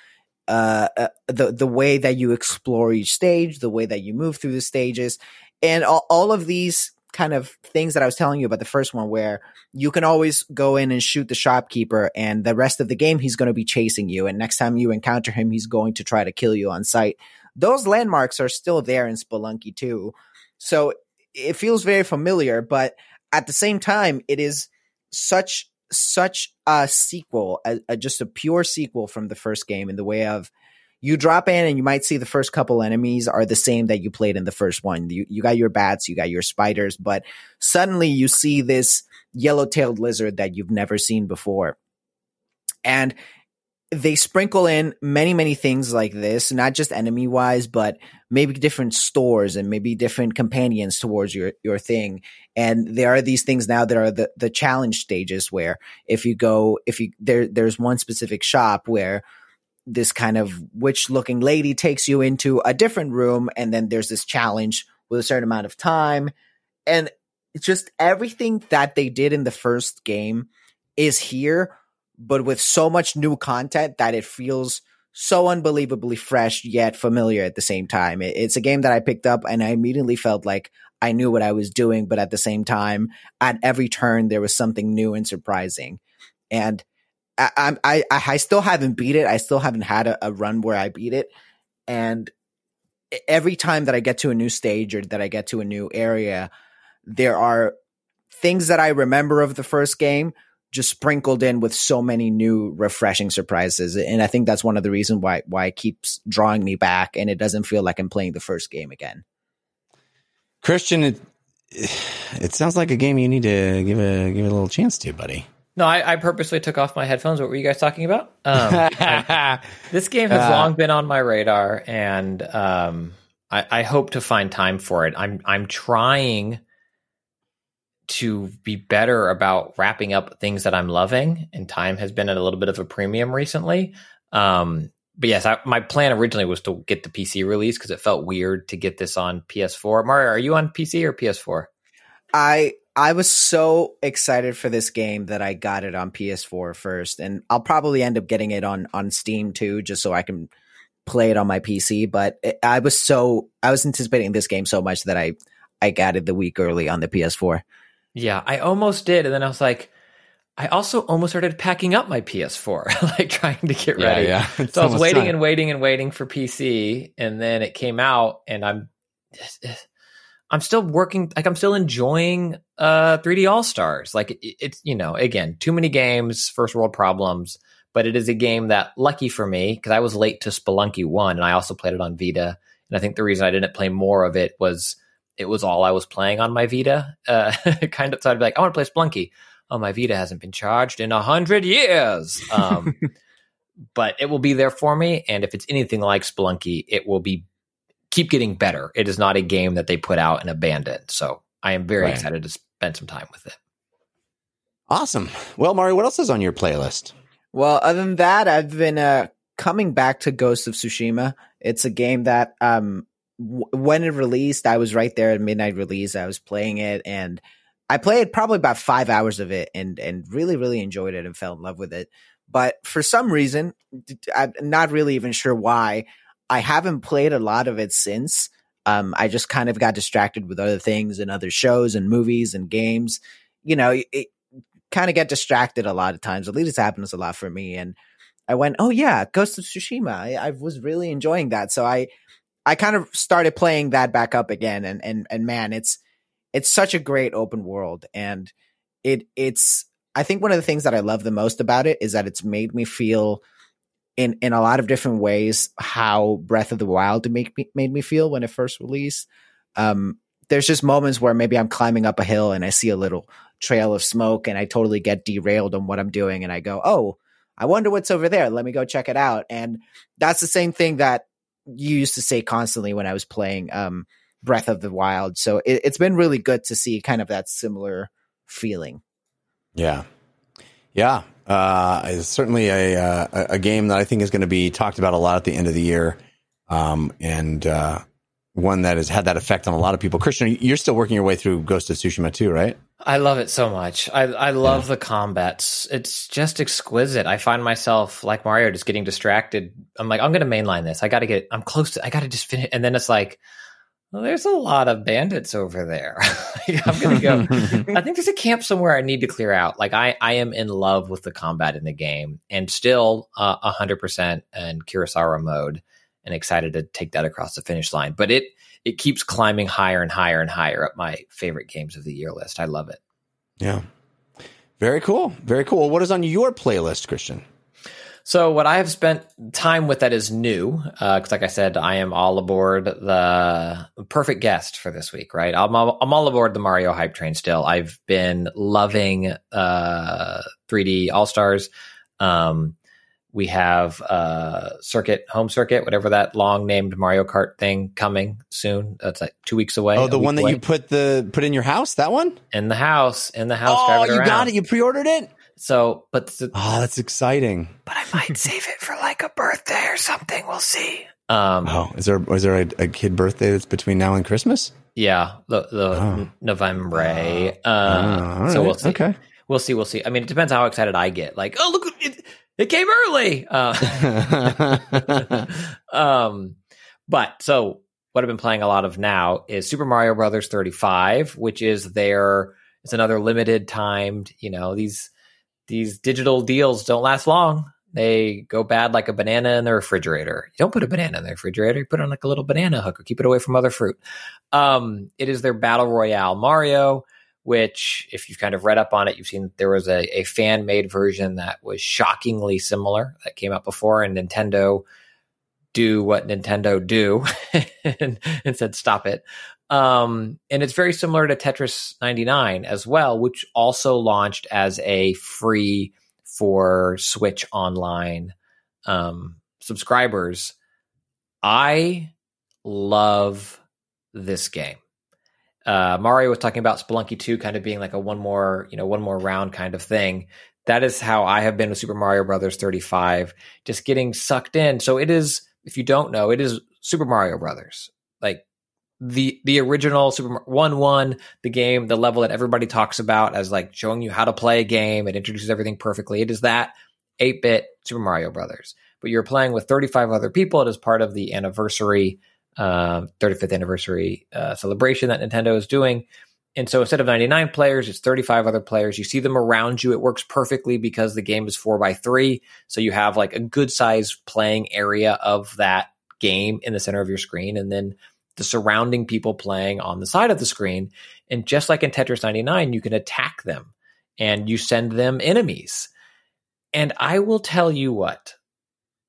uh, uh the the way that you explore each stage the way that you move through the stages. And all, all of these kind of things that I was telling you about the first one where you can always go in and shoot the shopkeeper and the rest of the game he's going to be chasing you. And next time you encounter him he's going to try to kill you on sight. Those landmarks are still there in spelunky 2. So it feels very familiar but at the same time it is such such a sequel a, a- just a pure sequel from the first game in the way of you drop in and you might see the first couple enemies are the same that you played in the first one. You you got your bats, you got your spiders, but suddenly you see this yellow-tailed lizard that you've never seen before. And they sprinkle in many many things like this, not just enemy wise, but maybe different stores and maybe different companions towards your your thing. And there are these things now that are the the challenge stages where if you go if you there there's one specific shop where this kind of witch looking lady takes you into a different room and then there's this challenge with a certain amount of time. And just everything that they did in the first game is here but with so much new content that it feels so unbelievably fresh yet familiar at the same time. It's a game that i picked up and i immediately felt like i knew what i was doing but at the same time at every turn there was something new and surprising. And I, I I still haven't beat it. I still haven't had a, a run where I beat it, and every time that I get to a new stage or that I get to a new area, there are things that I remember of the first game just sprinkled in with so many new refreshing surprises and i think that's one of the reasons why why it keeps drawing me back and it doesn't feel like i'm playing the first game again Christian, it, it sounds like a game you need to give a give a little chance to, buddy. No, I, I purposely took off my headphones. What were you guys talking about? Um, I- this game has Uh, long been on my radar, and um, I, I hope to find time for it. I'm I'm trying to be better about wrapping up things that I'm loving, and time has been at a little bit of a premium recently. Um, but yes, I, my plan originally was to get the PC release because it felt weird to get this on PS4. Mario, are you on PC or PS4? I I was so excited for this game that I got it on PS4 first, and I'll probably end up getting it on on Steam too, just so I can play it on my PC. But it, I was so I was anticipating this game so much that I I got it the week early on the PS4. Yeah, I almost did, and then I was like, I also almost started packing up my PS4, like trying to get Yeah, ready. yeah. It's So I was waiting time. and waiting and waiting for PC, and then it came out, and I'm, I'm still working. Like I'm still enjoying uh 3D All Stars. Like it, it's you know again too many games, first world problems, but it is a game that lucky for me because I was late to Spelunky one, and I also played it on Vita, and I think the reason I didn't play more of it was it was all I was playing on my Vita. Uh, kind of, so I'd be like, I want to play Spelunky. Oh, my Vita hasn't been charged in a hundred years. Um, but it will be there for me. And if it's anything like Spelunky, it will be keep getting better. It is not a game that they put out and abandoned. So I am very Right. excited to spend some time with it. Awesome. Well, Mario, what else is on your playlist? Well, other than that, I've been uh, coming back to Ghost of Tsushima. It's a game that um, w- when it released, I was right there at midnight release. I was playing it, and I played probably about five hours of it, and and really really enjoyed it and fell in love with it. But for some reason, I'm not really even sure why. I haven't played a lot of it since. Um, I just kind of got distracted with other things and other shows and movies and games. You know, it, kind of get distracted a lot of times. At least it happens a lot for me. And I went, oh yeah, Ghost of Tsushima. I, I was really enjoying that. So I, I kind of started playing that back up again. And and and man, it's it's such a great open world, and it it's. I think one of the things that I love the most about it is that it's made me feel. In, in a lot of different ways, how Breath of the Wild make me, made me feel when it first released. Um, there's just moments where maybe I'm climbing up a hill and I see a little trail of smoke and I totally get derailed on what I'm doing and I go, "Oh, I wonder what's over there. Let me go check it out." And that's the same thing that you used to say constantly when I was playing um, Breath of the Wild. So it, it's been really good to see kind of that similar feeling. Yeah. Yeah. Uh, it's certainly a, uh, a a game that I think is going to be talked about a lot at the end of the year. Um, and, uh, one that has had that effect on a lot of people. Christian, you're still working your way through Ghost of Tsushima too, right? I love it so much. I I love the combats. It's just exquisite. I find myself like Mario, just getting distracted. I'm like, I'm going to mainline this. I got to get. I'm close to. I got to just finish. And then it's like, well, there's a lot of bandits over there. Like, I'm going to go. I think there's a camp somewhere I need to clear out. Like I, I am in love with the combat in the game, and still uh, a hundred percent in Kurosawa mode, and excited to take that across the finish line. But it it keeps climbing higher and higher and higher up my favorite games of the year list. I love it. Yeah. Very cool. Very cool. What is on your playlist, Christian? So what I have spent time with that is new, because like I said, I am all aboard the perfect guest for this week, right? I'm all, I'm all aboard the Mario hype train still. I've been loving uh, 3D All Stars. Um, we have uh, Circuit, Home Circuit, whatever that long named Mario Kart thing coming soon. That's like two weeks away. Oh, the one that away. you put the put in your house. That one. in the house, in the house. Oh, you around. got it. You pre-ordered it. So, but the, Oh, that's exciting. but I might save it for like a birthday or something. We'll see. Um, Oh, is there is there a, a kid birthday that's between now and Christmas? Yeah, the the Oh. November. Uh, Oh, all so we'll see. Okay. We'll see. We'll see. I mean, it depends how excited I get. Like, oh look, it, it came early. Uh, um, but so what I've been playing a lot of now is Super Mario Brothers 35, which is their it's another limited timed. You know these these digital deals don't last long. They go bad like a banana in the refrigerator. You don't put a banana in the refrigerator. You put it on like a little banana hook or keep it away from other fruit. Um, it is their battle royale Mario, which if you've kind of read up on it, you've seen there was a, a fan made version that was shockingly similar that came out before, and Nintendo do what Nintendo do and, and said stop it. Um, and it's very similar to Tetris 99 as well, which also launched as a free for Switch Online um, subscribers. I love this game. uh, Mario was talking about Spelunky 2 kind of being like a one more, you know, one more round kind of thing. That is how I have been with Super Mario Brothers 35, just getting sucked in. So it is, if you don't know, it is Super Mario Brothers. Like the the original Super Mar- 1 1, the game, the level that everybody talks about as like showing you how to play a game. It introduces everything perfectly. It is that 8 bit Super Mario Brothers. But you're playing with 35 other people. It is part of the anniversary um, 35th anniversary uh, celebration that Nintendo is doing. And so instead of 99 players, it's 35 other players. You see them around you. It works perfectly because the game is four by three. So you have like a good size playing area of that game in the center of your screen. And then the surrounding people playing on the side of the screen. And just like in Tetris 99, you can attack them and you send them enemies. And I will tell you what,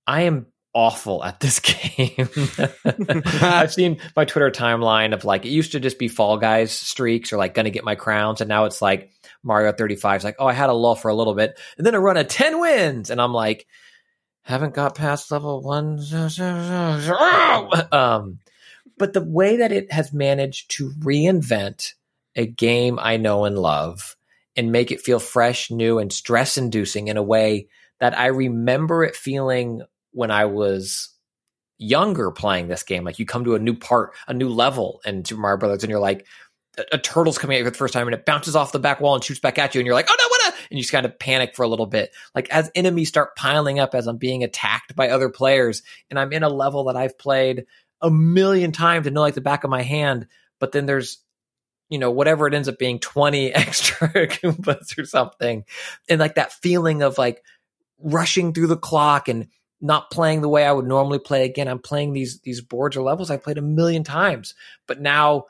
I am awful at this game. I've seen my Twitter timeline of like it used to just be Fall Guys streaks or like gonna get my crowns, and now it's like Mario 35 is like, oh, I had a lull for a little bit, and then a run of 10 wins, and I'm like, haven't got past level one. Um, but the way that it has managed to reinvent a game I know and love and make it feel fresh, new, and stress inducing in a way that I remember it feeling when I was younger playing this game. Like you come to a new part, a new level in Super Mario Brothers, and you're like, a, a turtle's coming at you for the first time, and it bounces off the back wall and shoots back at you, and you're like, oh no, what? And you just kind of panic for a little bit. Like as enemies start piling up, as I'm being attacked by other players, and I'm in a level that I've played a million times and know like the back of my hand, but then there's you know, whatever it ends up being 20 extra Goombas or something. And like that feeling of like rushing through the clock and not playing the way I would normally play again. I'm playing these these boards or levels I played a million times, but now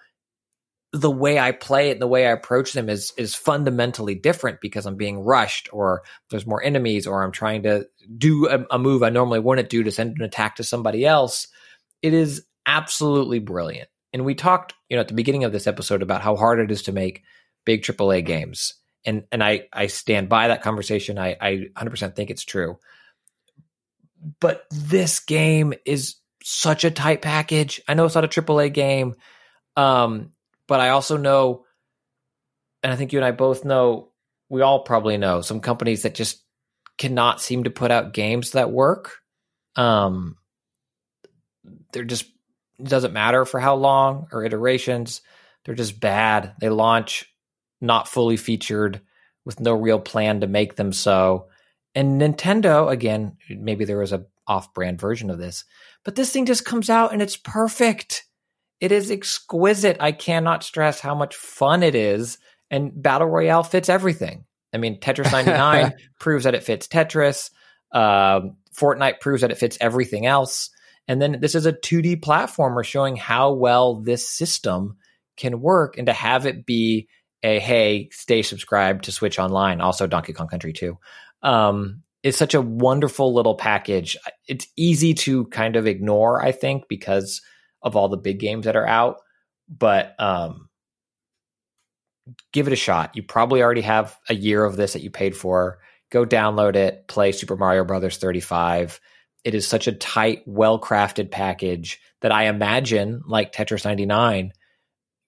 the way I play it and the way I approach them is is fundamentally different because I'm being rushed or there's more enemies or I'm trying to do a, a move I normally wouldn't do to send an attack to somebody else. It is absolutely brilliant. And we talked, you know, at the beginning of this episode about how hard it is to make big AAA games. And and I I stand by that conversation. I I 100% think it's true but this game is such a tight package. I know it's not a AAA game, um, but I also know, and I think you and I both know, we all probably know some companies that just cannot seem to put out games that work. Um, they're just it doesn't matter for how long or iterations. They're just bad. They launch not fully featured with no real plan to make them so. And Nintendo, again, maybe there was a off-brand version of this, but this thing just comes out and it's perfect. It is exquisite. I cannot stress how much fun it is, and Battle Royale fits everything. I mean, Tetris 99 proves that it fits Tetris. Um, Fortnite proves that it fits everything else. And then this is a 2D platformer showing how well this system can work and to have it be a hey, stay subscribed to Switch Online, also Donkey Kong Country 2 um, is such a wonderful little package. It's easy to kind of ignore, I think, because of all the big games that are out. But um, give it a shot. You probably already have a year of this that you paid for. Go download it, play Super Mario Brothers 35. It is such a tight, well crafted package that I imagine, like Tetris 99,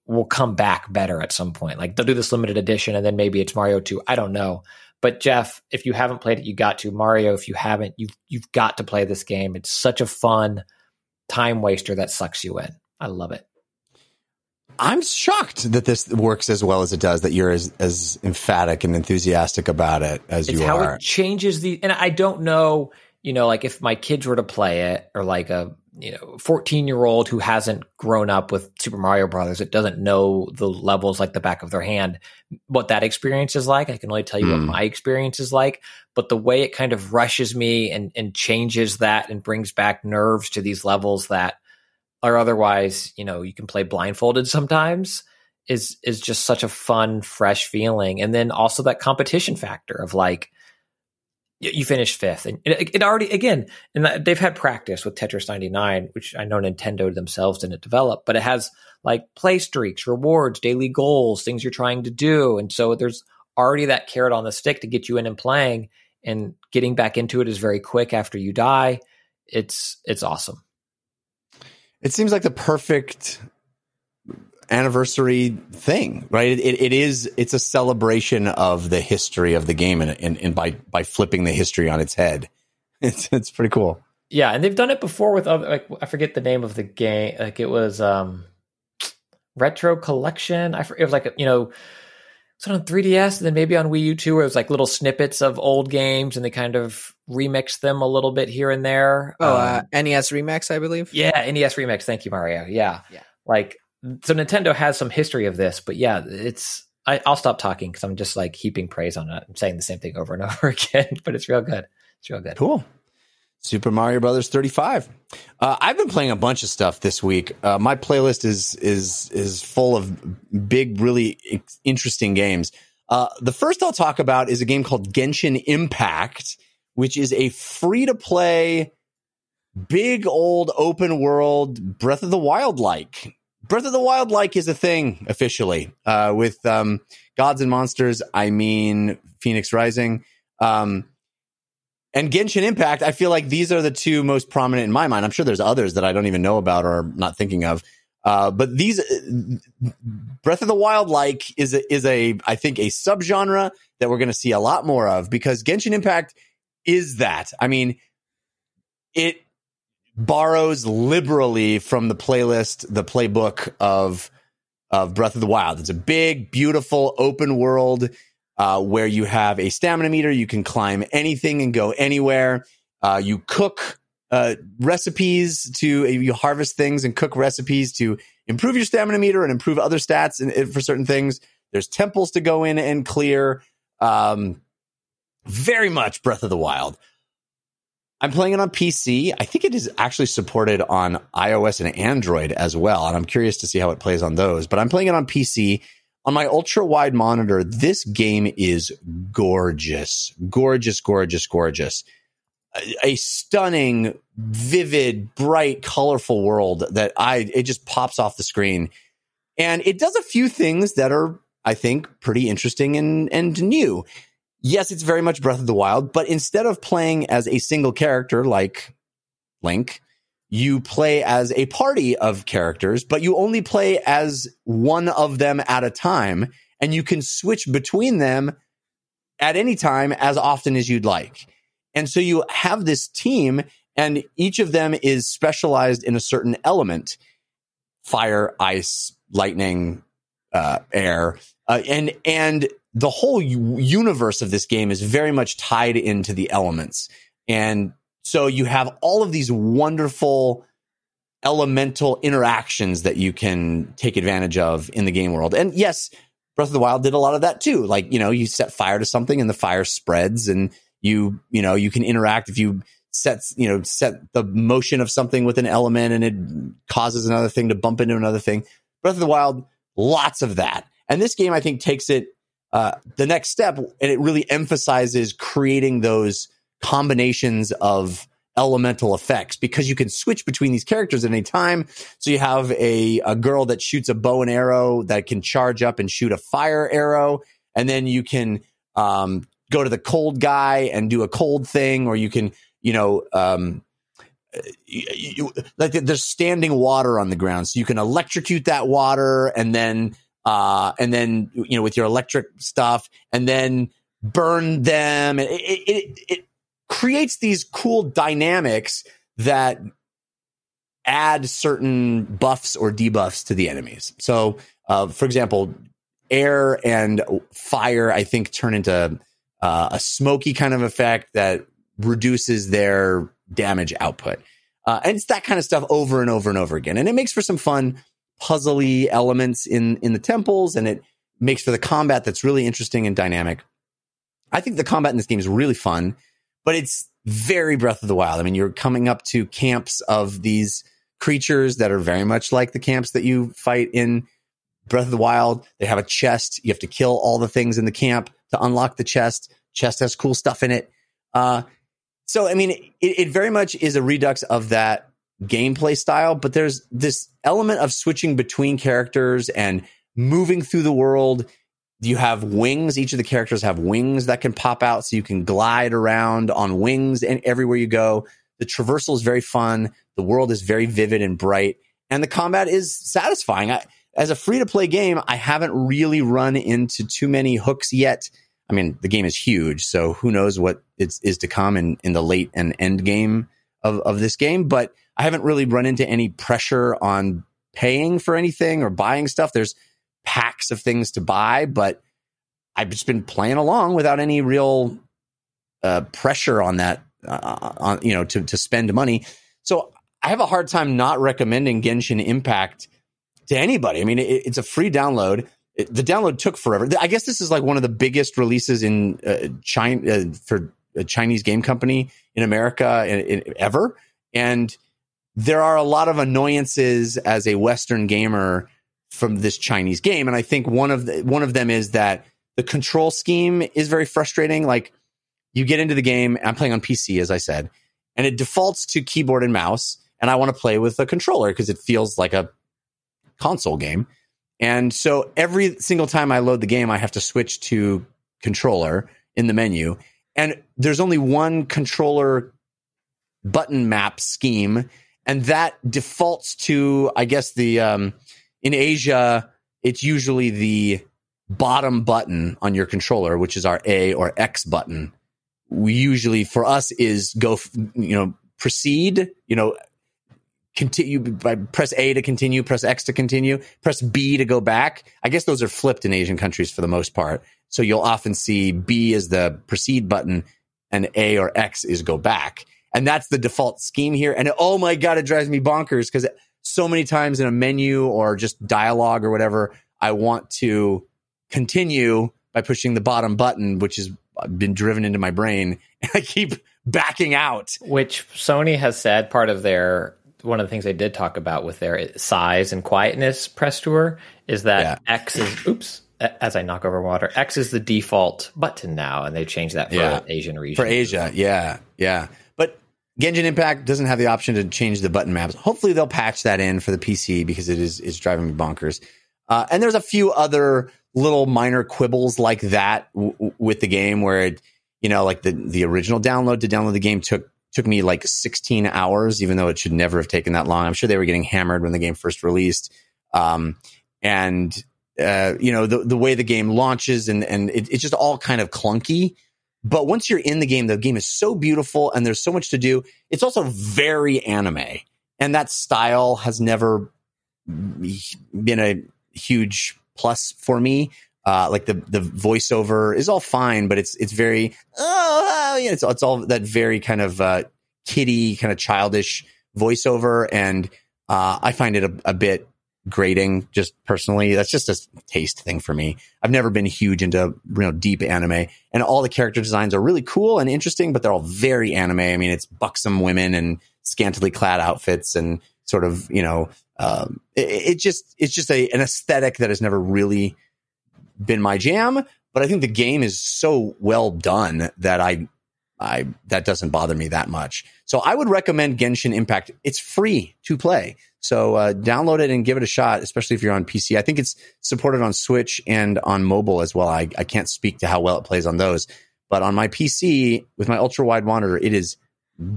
will come back better at some point. Like they'll do this limited edition and then maybe it's Mario 2. I don't know. But Jeff, if you haven't played it, you got to. Mario, if you haven't, you've you've got to play this game. It's such a fun time waster that sucks you in. I love it. I'm shocked that this works as well as it does. That you're as as emphatic and enthusiastic about it as It's you how are. it changes the and I don't know, you know, like if my kids were to play it or like a you know 14 year old who hasn't grown up with super mario brothers it doesn't know the levels like the back of their hand what that experience is like i can only tell you Hmm. what my experience is like but the way it kind of rushes me and and changes that and brings back nerves to these levels that are otherwise you know you can play blindfolded sometimes is is just such a fun fresh feeling and then also that competition factor of like you finished fifth. And it, it already again and they've had practice with tetris 99 which i know nintendo themselves didn't develop but it has like play streaks rewards daily goals things you're trying to do. And so there's already that carrot on the stick to get you in and playing and getting back into it is very quick after you die. It's it's awesome. It seems like the perfect anniversary thing, right? It, it is it's a celebration of the history of the game, and, and, and by by flipping the history on its head, it's it's pretty cool. Yeah, and they've done it before with other. Like I forget the name of the game. Like it was um, Retro Collection. I for- it was like you know, was it on 3DS and then maybe on Wii U too, where it was like little snippets of old games and they kind of remixed them a little bit here and there. Oh, Um, uh, NES Remix, I believe. yeah, NES remix. Thank you, Mario. Yeah, Yeah. Like so, Nintendo has some history of this, but yeah, it's. I, I'll stop talking because I'm just like heaping praise on it. I'm saying the same thing over and over again, but it's real good. It's real good. Cool. Super Mario Brothers 35. Uh, I've been playing a bunch of stuff this week. Uh, my playlist is is is full of big, really interesting games. Uh, the first I'll talk about is a game called Genshin Impact, which is a free to play, big old open world Breath of the Wild like. Breath of the Wild like is a thing officially uh, with um, Gods and Monsters. I mean Fenyx Rising. Um, and Genshin Impact, I feel like these are the two most prominent in my mind. I'm sure there's others that I don't even know about or not thinking of. Uh, but these Breath of the Wild like is a, is a I think a subgenre that we're going to see a lot more of because Genshin Impact is that. I mean, it borrows liberally from the playlist, the playbook of of Breath of the Wild. It's a big, beautiful, open world uh, where you have a stamina meter. You can climb anything and go anywhere. Uh, you cook uh, recipes to you harvest things and cook recipes to improve your stamina meter and improve other stats and, and for certain things. There's temples to go in and clear. Um, very much Breath of the Wild. I'm playing it on PC. I think it is actually supported on iOS and Android as well. And I'm curious to see how it plays on those. But I'm playing it on PC. On my ultra wide monitor, this game is gorgeous. Gorgeous, gorgeous, gorgeous. A, a stunning, vivid, bright, colorful world that I it just pops off the screen. And it does a few things that are, I think, pretty interesting and, and new yes, it's very much Breath of the Wild, but instead of playing as a single character like Link, you play as a party of characters, but you only play as one of them at a time, and you can switch between them at any time as often as you'd like. And so you have this team, and each of them is specialized in a certain element fire, ice, lightning, uh, air. Uh, and and the whole universe of this game is very much tied into the elements. And so you have all of these wonderful elemental interactions that you can take advantage of in the game world. And yes, Breath of the Wild did a lot of that too. Like, you know, you set fire to something and the fire spreads and you, you know, you can interact if you set, you know, set the motion of something with an element and it causes another thing to bump into another thing. Breath of the Wild, lots of that. And this game, I think, takes it uh, the next step and it really emphasizes creating those combinations of elemental effects because you can switch between these characters at any time. So you have a, a girl that shoots a bow and arrow that can charge up and shoot a fire arrow. And then you can um, go to the cold guy and do a cold thing, or you can, you know, um, you, you, like there's standing water on the ground. So you can electrocute that water and then uh, and then you know with your electric stuff, and then burn them. It, it, it, creates these cool dynamics that add certain buffs or debuffs to the enemies. So, uh, for example, air and fire, I think, turn into uh, a smoky kind of effect that reduces their damage output. Uh, and it's that kind of stuff over and over and over again. And it makes for some fun puzzly elements in in the temples and it makes for the combat that's really interesting and dynamic. I think the combat in this game is really fun, but it's very Breath of the Wild. I mean, you're coming up to camps of these creatures that are very much like the camps that you fight in Breath of the Wild. They have a chest. You have to kill all the things in the camp to unlock the chest. Chest has cool stuff in it. Uh, so, I mean, it, it very much is a redux of that gameplay style, but there's this element of switching between characters and moving through the world. You have wings. Each of the characters have wings that can pop out so you can glide around on wings and everywhere you go. The traversal is very fun. The world is very vivid and bright and the combat is satisfying. I, as a free to play game, I haven't really run into too many hooks yet. I mean, the game is huge, so who knows what is, is to come in, in the late and end game of, of this game. But I haven't really run into any pressure on paying for anything or buying stuff. There's packs of things to buy, but I've just been playing along without any real uh, pressure on that, uh, on you know, to to spend money. So I have a hard time not recommending Genshin Impact to anybody. I mean, it, it's a free download. It, the download took forever. I guess this is like one of the biggest releases in uh, China uh, for a Chinese game company in America in, in, ever, and there are a lot of annoyances as a Western gamer from this Chinese game, and I think one of the, one of them is that the control scheme is very frustrating. Like you get into the game, I'm playing on PC, as I said, and it defaults to keyboard and mouse, and I want to play with a controller because it feels like a console game. And so every single time I load the game, I have to switch to controller in the menu. And there's only one controller button map scheme, and that defaults to, I guess, the um, in Asia, it's usually the bottom button on your controller, which is our A or X button. We usually, for us, is go, you know, proceed, you know, continue by press A to continue, press X to continue, press B to go back. I guess those are flipped in Asian countries for the most part. So you'll often see B as the proceed button and A or X is go back. And that's the default scheme here. And oh my God, it drives me bonkers because so many times in a menu or just dialogue or whatever, I want to continue by pushing the bottom button, which has been driven into my brain. And I keep backing out. Which Sony has said part of their one of the things they did talk about with their size and quietness press tour is that Yeah. X is oops as I knock over water X is the default button now and they've changed that for Yeah. Asian region For Asia, yeah, yeah. Genshin Impact doesn't have the option to change the button maps. Hopefully, they'll patch that in for the PC because it is is driving me bonkers. Uh, and there's a few other little minor quibbles like that w- with the game where it, you know, like the the original download to download the game took took me like 16 hours, even though it should never have taken that long. I'm sure they were getting hammered when the game first released. Um, and uh, you know the the way the game launches and and it, it's just all kind of clunky. But once you're in the game, the game is so beautiful and there's so much to do. It's also very anime, and that style has never been a huge plus for me. Uh, like the the voiceover is all fine, but it's it's very oh yeah, it's it's all that very kind of uh, kiddie, kind of childish voiceover, and uh, I find it a, a bit grating just personally. That's just a taste thing for me. I've never been huge into you know deep anime, and all the character designs are really cool and interesting, but they're all very anime. I mean, it's buxom women and scantily clad outfits and sort of you know um, it, it just it's just a an aesthetic that has never really been my jam. But I think the game is so well done that I I that doesn't bother me that much. So I would recommend Genshin Impact. It's free to play. So uh, download it and give it a shot, especially if you're on PC. I think it's supported on Switch and on mobile as well. I, I can't speak to how well it plays on those, but on my PC with my ultra wide monitor, it is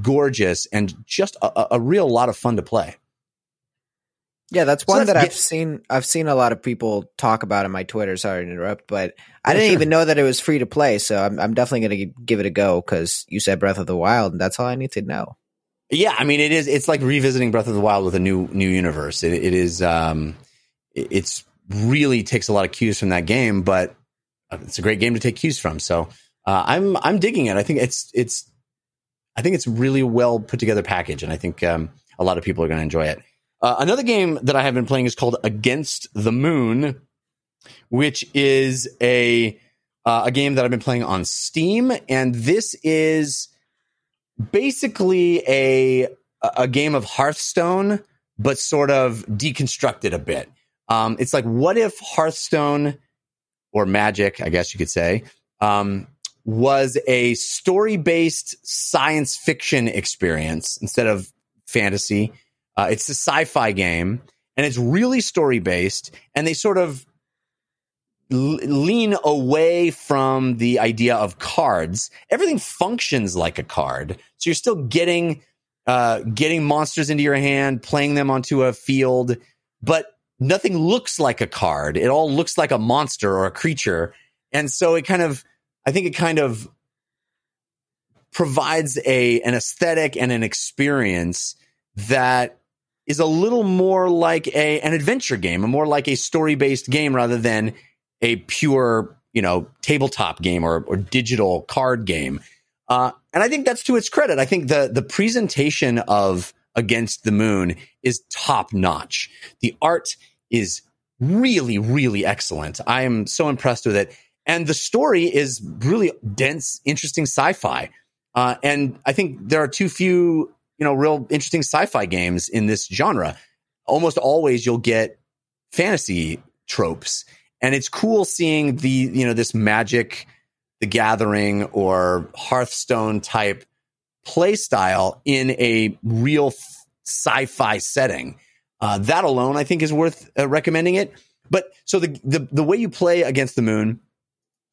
gorgeous and just a, a- real lot of fun to play. Yeah, that's one let's that I've get- seen. I've seen a lot of people talk about on my Twitter. Sorry to interrupt, but I Yeah, didn't sure. even know that it was free to play. So I'm, I'm definitely going to give it a go because you said Breath of the Wild, and that's all I need to know. Yeah, I mean, it is. It's like revisiting Breath of the Wild with a new new universe. It, it is. Um, it- it's really takes a lot of cues from that game, but it's a great game to take cues from. So uh, I'm I'm digging it. I think it's it's I think it's really well put together package, and I think um, a lot of people are going to enjoy it. Uh, another game that I have been playing is called Against the Moon, which is a uh, a game that I've been playing on Steam, and this is basically a a game of Hearthstone, but sort of deconstructed a bit. Um, it's like, what if Hearthstone or Magic, I guess you could say, um, was a story based science fiction experience instead of fantasy. Uh, it's a sci fi game and it's really story based, and they sort of lean away from the idea of cards. Everything functions like a card, so you're still getting uh, getting monsters into your hand, playing them onto a field, but nothing looks like a card. It all looks like a monster or a creature. And so it kind of, I think it kind of provides a an aesthetic and an experience that is a little more like a an adventure game, a more like a story based game rather than a pure you know tabletop game or, or digital card game. Uh, and I think that's to its credit. I think the the presentation of Against the Moon is top notch. The art is really really excellent. I am so impressed with it, and the story is really dense, interesting sci-fi. Uh, and I think there are too few, you know, real interesting sci-fi games in this genre. Almost always you'll get fantasy tropes, and it's cool seeing the, you know, this magic, the gathering or Hearthstone type play style in a real f- sci-fi setting. Uh, that alone, I think, is worth uh, recommending it. But so the, the the way you play against the moon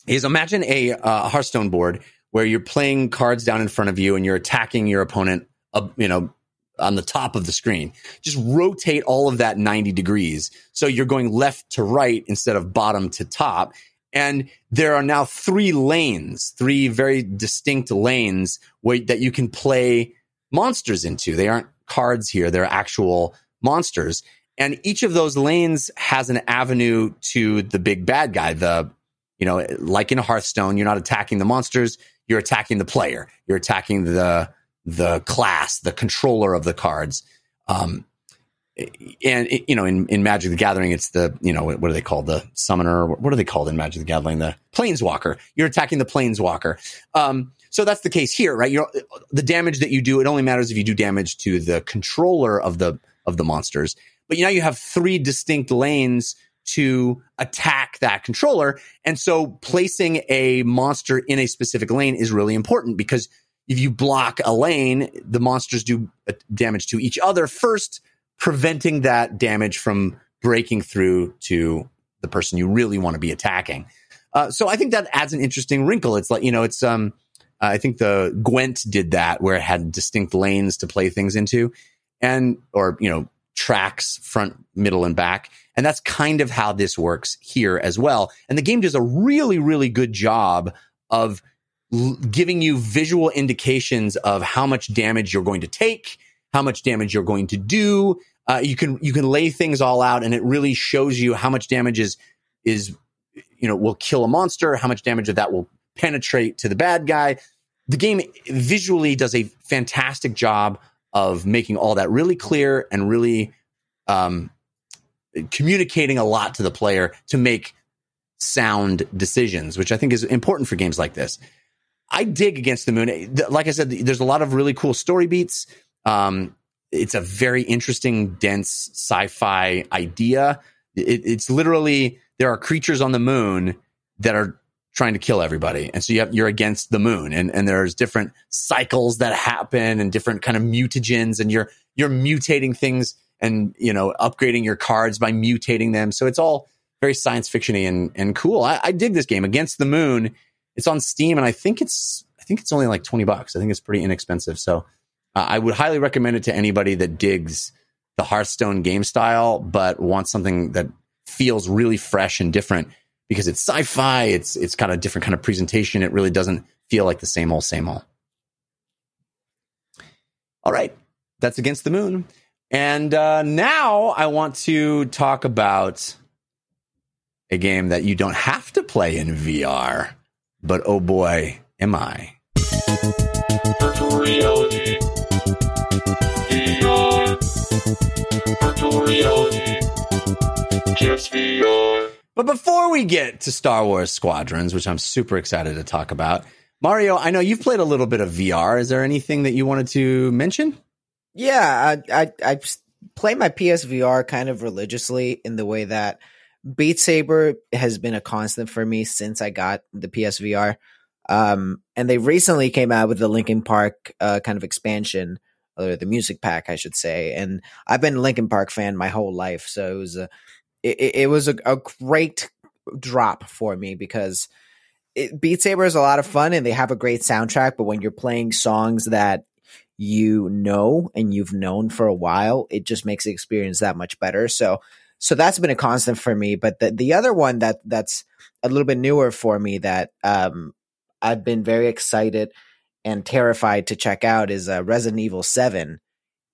is imagine a uh, Hearthstone board where you're playing cards down in front of you and you're attacking your opponent, you know, on the top of the screen. Just rotate all of that 90 degrees. So you're going left to right instead of bottom to top. And there are now three lanes, three very distinct lanes where, that you can play monsters into. They aren't cards here, they're actual monsters. And each of those lanes has an avenue to the big bad guy, the you know, like in Hearthstone, you're not attacking the monsters, you're attacking the player. You're attacking the the class, the controller of the cards. Um, and you know, in, in Magic the Gathering, it's the you know what are they called? The summoner. What are they called in Magic the Gathering? The planeswalker. You're attacking the planeswalker. Um, so that's the case here, right? You're the damage that you do. It only matters if you do damage to the controller of the of the monsters. But now you have three distinct lanes to attack that controller. And so placing a monster in a specific lane is really important because if you block a lane, the monsters do damage to each other first, preventing that damage from breaking through to the person you really want to be attacking. Uh, so I think that adds an interesting wrinkle. It's like, you know, it's, um, I think the Gwent did that where it had distinct lanes to play things into and, or, you know, tracks front, middle, and back. And that's kind of how this works here as well. And the game does a really, really good job of l- giving you visual indications of how much damage you're going to take, how much damage you're going to do. Uh, you can you can lay things all out, and it really shows you how much damage is is you know will kill a monster, how much damage of that will penetrate to the bad guy. The game visually does a fantastic job of making all that really clear and really um, communicating a lot to the player to make sound decisions, which I think is important for games like this. I dig Against the Moon. Like I said, there's a lot of really cool story beats. Um, it's a very interesting, dense sci-fi idea. It, it's literally there are creatures on the moon that are trying to kill everybody, and so you have, you're against the moon, and and there's different cycles that happen and different kind of mutagens, and you're you're mutating things and you know upgrading your cards by mutating them. So it's all very science fictiony and and cool. I, I dig this game. Against the Moon. It's on Steam, and I think it's I think it's only like twenty bucks. I think it's pretty inexpensive. So uh, I would highly recommend it to anybody that digs the Hearthstone game style, but wants something that feels really fresh and different because it's sci-fi. It's it's got a different kind of presentation. It really doesn't feel like the same old same old. All right, that's Against the Moon. And uh, now I want to talk about a game that you don't have to play in VR, but oh boy, am I. But before we get to Star Wars Squadrons, which I'm super excited to talk about, Mario, I know you've played a little bit of VR. Is there anything that you wanted to mention? Yeah, I, I I play my PSVR kind of religiously in the way that Beat Saber has been a constant for me since I got the PSVR. Um, and they recently came out with the Linkin Park uh, kind of expansion, or the music pack, I should say. And I've been a Linkin Park fan my whole life, so it was a it, it was a, a great drop for me because it, Beat Saber is a lot of fun and they have a great soundtrack. But when you're playing songs that you know and you've known for a while, it just makes the experience that much better. So so that's been a constant for me. But the the other one that that's a little bit newer for me that um I've been very excited and terrified to check out is uh, Resident Evil Seven.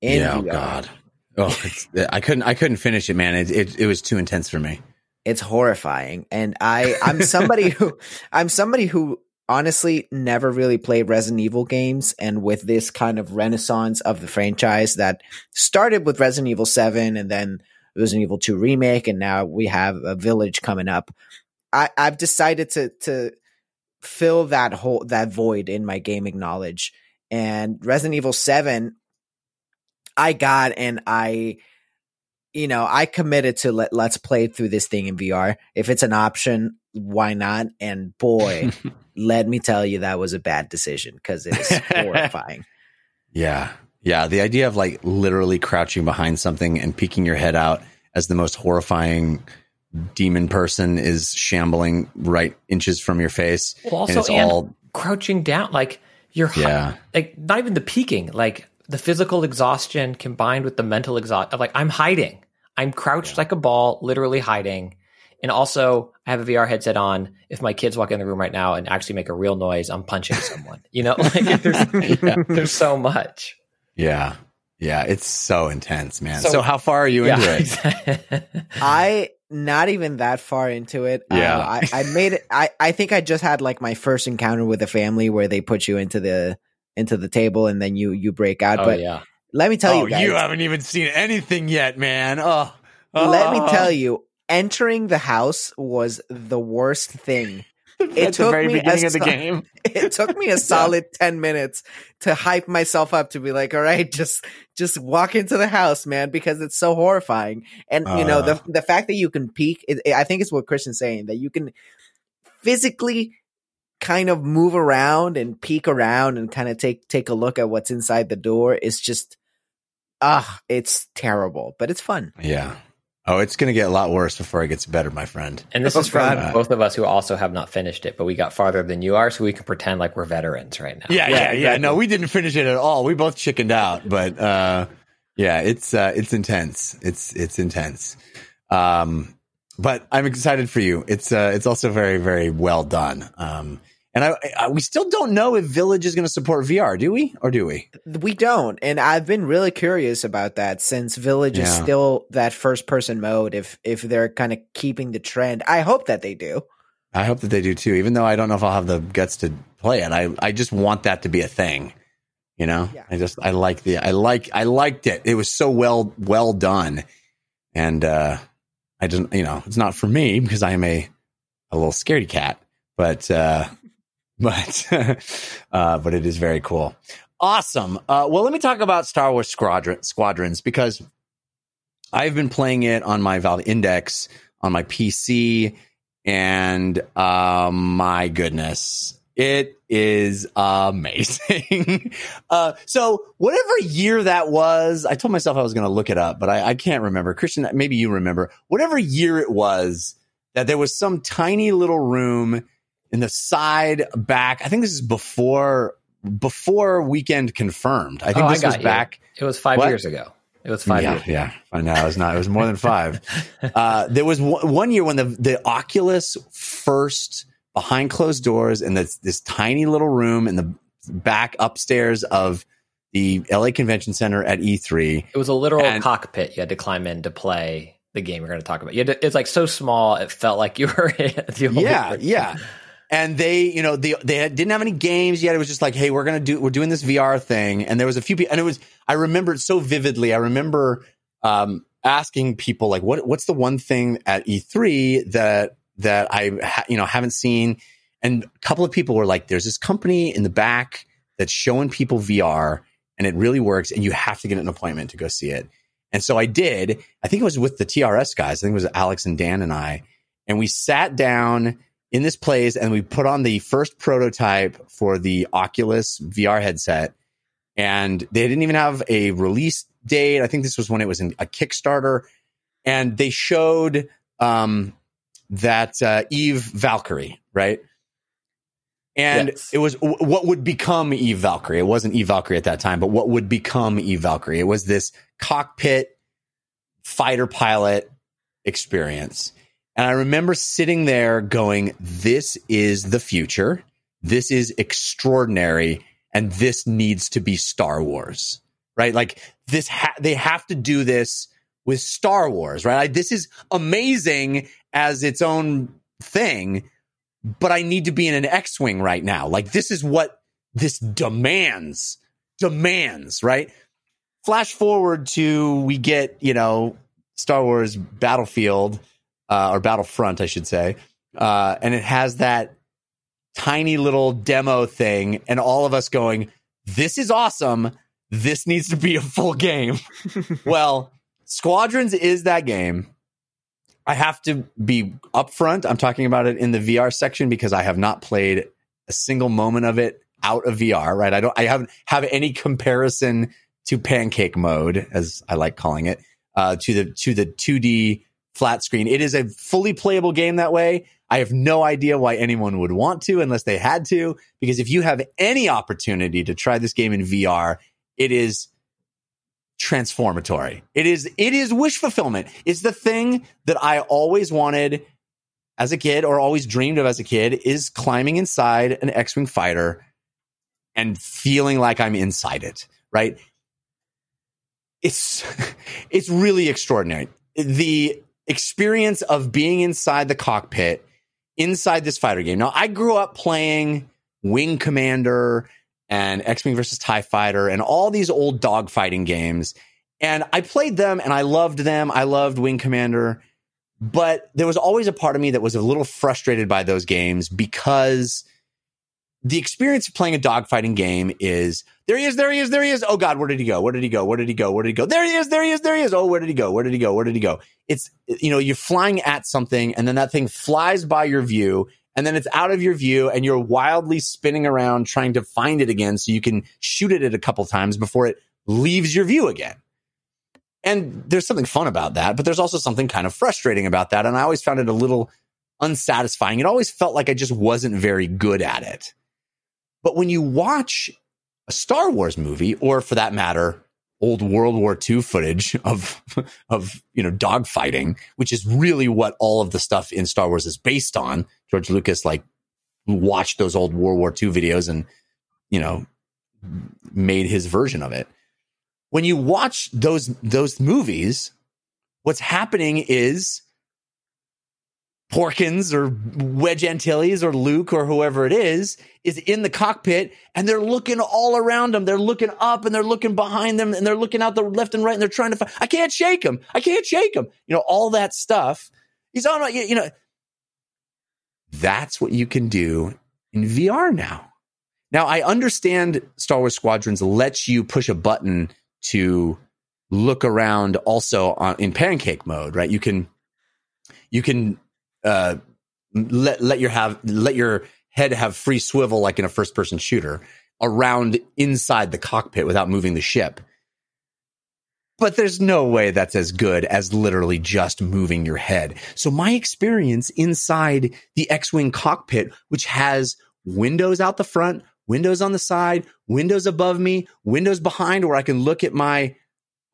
In yeah, oh god. Oh, it's, I couldn't. I couldn't finish it, man. It, it it was too intense for me. it's horrifying and i i'm somebody who i'm somebody who honestly never really played resident evil games and with this kind of renaissance of the franchise that started with resident evil 7 and then resident evil 2 remake and now we have a village coming up i i've decided to to fill that hole that void in my gaming knowledge and resident evil 7 i got and i you know, I committed to let let's play through this thing in VR. If it's an option, why not? And boy, let me tell you, that was a bad decision because it is horrifying. Yeah. Yeah. The idea of like literally crouching behind something and peeking your head out as the most horrifying demon person is shambling right inches from your face. Well, also, and it's and all, crouching down, like you're hi- Yeah. like not even the peeking, like the physical exhaustion combined with the mental exhaustion. Of like I'm hiding, I'm crouched like a ball, literally hiding. And also, I have a VR headset on. If my kids walk in the room right now and actually make a real noise, I'm punching someone. You know, like there's, there's so much. Yeah. Yeah. It's so intense, man. So- So, how far are you into it? I not even that far into it. Uh, Yeah. I, I made it. I I think I just had like my first encounter with a family where they put you into the into the table and then you you break out. oh but yeah. let me tell oh, you guys, you haven't even seen anything yet, man. Oh, let me oh. tell you, entering the house was the worst thing. At the took very me beginning a of the game. it took me a solid 10 minutes to hype myself up to be like all right just just walk into the house man because it's so horrifying and you know the Uh. the fact that you can peek it, i think it's what christian's saying that you can physically kind of move around and peek around and kind of take take a look at what's inside the door is just ah it's terrible but it's fun Yeah. Oh, it's going to get a lot worse before it gets better, my friend. And this Oh, is from God. both of us who also have not finished it, but we got farther than you are, so we can pretend like we're veterans right now. Yeah, yeah, yeah. exactly. No, we didn't finish it at all. We both chickened out, but uh yeah, it's uh it's intense. It's it's intense. Um but I'm excited for you. It's uh it's also very very well done. Um and I, I we still don't know if Village is going to support VR, do we? Or do we? We don't, and I've been really curious about that since Village is still that first person mode. If if they're kind of keeping the trend, I hope that they do. I hope that they do too, even though I don't know if I'll have the guts to play it. I I just want that to be a thing. You know? Yeah. I just I like the I like I liked it. It was so well well done. And uh I didn't you know, it's not for me because I am a a little scaredy cat, but uh but uh but it is very cool. Awesome. Uh well let me talk about Star Wars Squadron Squadrons because I've been playing it on my Valve Index on my PC and um my goodness it is amazing uh so whatever year that was i told myself i was going to look it up but I, I can't remember christian maybe you remember whatever year it was that there was some tiny little room in the side back i think this is before before weekend confirmed i think Oh, I this was got you. back It was five What? years ago. It was five yeah, years. Yeah, I know. It was not. It was more than five. uh, there was one, one year when the the Oculus first behind closed doors in this this tiny little room in the back upstairs of the LA Convention Center at E E3. It was a literal And- cockpit you had to climb in to play the game we're going to talk about. To, it's like so small, it felt like you were the Yeah, yeah. And they, you know, they they didn't have any games yet. It was just like, hey, we're gonna do, we're doing this VR thing. And there was a few people, and it was, I remember it so vividly. I remember um, asking people like, what what's the one thing at E3 that that I ha- you know haven't seen? And a couple of people were like, there's this company in the back that's showing people VR, and it really works. And you have to get an appointment to go see it. And so I did. I think it was with the TRS guys. I think it was Alex and Dan and I, and we sat down in this place and we put on the first prototype for the Oculus VR headset. And they didn't even have a release date. I think this was when it was in a Kickstarter. And they showed um, that uh, Eve Valkyrie, right? And Yes. it was w- what would become Eve Valkyrie. It wasn't Eve Valkyrie at that time, but what would become Eve Valkyrie. It was this cockpit fighter pilot experience. And I remember sitting there going, this is the future. This is extraordinary. And this needs to be Star Wars, right? Like this, ha- they have to do this with Star Wars, right? This is amazing as its own thing, but I need to be in an X Wing right now. Like this is what this demands, demands, right? Flash forward to we get, you know, Star Wars Battlefield uh, or Battlefront, I should say, uh, and it has that tiny little demo thing, and all of us going, "This is awesome. This needs to be a full game." well, Squadrons is that game. I have to be upfront. I'm talking about it in the VR section because I have not played a single moment of it out of VR. Right? I don't. I haven't have any comparison to pancake mode, as I like calling it, uh, to the to the 2D flat screen. It is a fully playable game that way. I have no idea why anyone would want to unless they had to, because if you have any opportunity to try this game in VR, it is transformatory. It is it is wish fulfillment. It's the thing that I always wanted as a kid or always dreamed of as a kid is climbing inside an X-wing fighter and feeling like I'm inside it, right? It's it's really extraordinary. The experience of being inside the cockpit inside this fighter game. Now, I grew up playing Wing Commander and X Wing versus TIE Fighter and all these old dogfighting games. And I played them and I loved them. I loved Wing Commander. But there was always a part of me that was a little frustrated by those games because the experience of playing a dogfighting game is there he is, there he is, there he is. Oh God, where did he go? Where did he go? Where did he go? Where did he go? There he is, there he is, there he is. Oh, where did he go? Where did he go? Where did he go? It's, you know, you're flying at something and then that thing flies by your view and then it's out of your view and you're wildly spinning around trying to find it again so you can shoot at it a couple times before it leaves your view again. And there's something fun about that, but there's also something kind of frustrating about that. And I always found it a little unsatisfying. It always felt like I just wasn't very good at it. But when you watch a Star Wars movie, or for that matter, old World War II footage of of you know dogfighting, which is really what all of the stuff in Star Wars is based on. George Lucas like watched those old World War II videos and you know made his version of it. When you watch those those movies, what's happening is Porkins or Wedge Antilles or Luke or whoever it is is in the cockpit and they're looking all around them. They're looking up and they're looking behind them and they're looking out the left and right and they're trying to find, I can't shake him. I can't shake him. You know, all that stuff. He's on, you know, that's what you can do in VR now. Now, I understand Star Wars Squadrons lets you push a button to look around also on, in pancake mode, right? You can, you can uh, let let your have let your head have free swivel like in a first person shooter around inside the cockpit without moving the ship. But there's no way that's as good as literally just moving your head. So my experience inside the X-Wing cockpit, which has windows out the front, windows on the side, windows above me, windows behind where I can look at my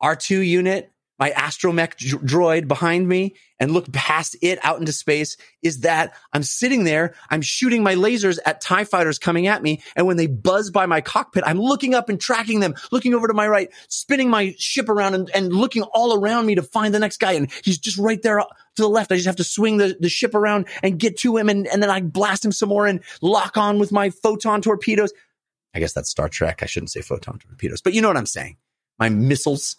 R2 unit my astromech droid behind me and look past it out into space is that I'm sitting there, I'm shooting my lasers at TIE fighters coming at me. And when they buzz by my cockpit, I'm looking up and tracking them, looking over to my right, spinning my ship around and, and looking all around me to find the next guy. And he's just right there to the left. I just have to swing the, the ship around and get to him. And, and then I blast him some more and lock on with my photon torpedoes. I guess that's Star Trek. I shouldn't say photon torpedoes, but you know what I'm saying. My missiles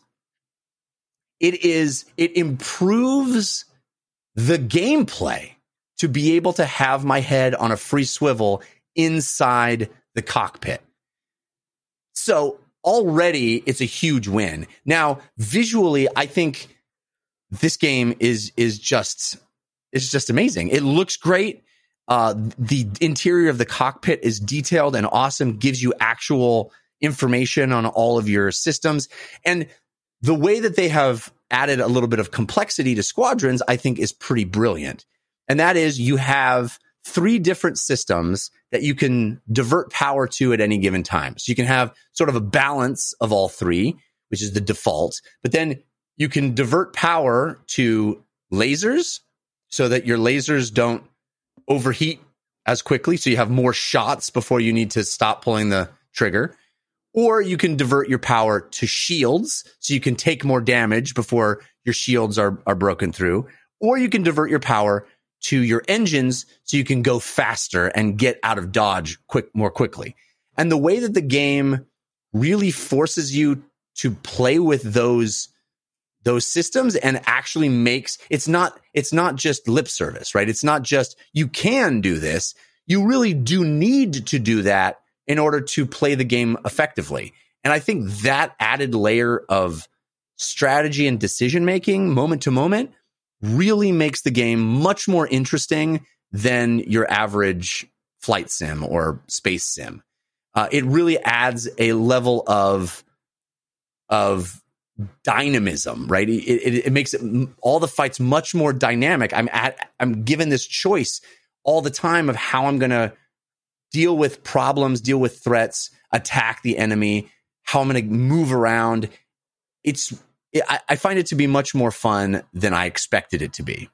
it is it improves the gameplay to be able to have my head on a free swivel inside the cockpit. So already it's a huge win. Now, visually, I think this game is is just it's just amazing. It looks great. Uh, the interior of the cockpit is detailed and awesome. Gives you actual information on all of your systems, and the way that they have added a little bit of complexity to squadrons, I think is pretty brilliant. And that is you have three different systems that you can divert power to at any given time. So you can have sort of a balance of all three, which is the default, but then you can divert power to lasers so that your lasers don't overheat as quickly. So you have more shots before you need to stop pulling the trigger. Or you can divert your power to shields so you can take more damage before your shields are, are broken through. Or you can divert your power to your engines so you can go faster and get out of dodge quick more quickly. And the way that the game really forces you to play with those those systems and actually makes it's not it's not just lip service, right? It's not just you can do this. You really do need to do that in order to play the game effectively. And I think that added layer of strategy and decision making moment to moment really makes the game much more interesting than your average flight sim or space sim. Uh, it really adds a level of of dynamism, right? It, it, it makes it all the fights much more dynamic. I'm at I'm given this choice all the time of how I'm going to deal with problems, deal with threats, attack the enemy, how I'm going to move around. It's I, find it to be much more fun than I expected it to be.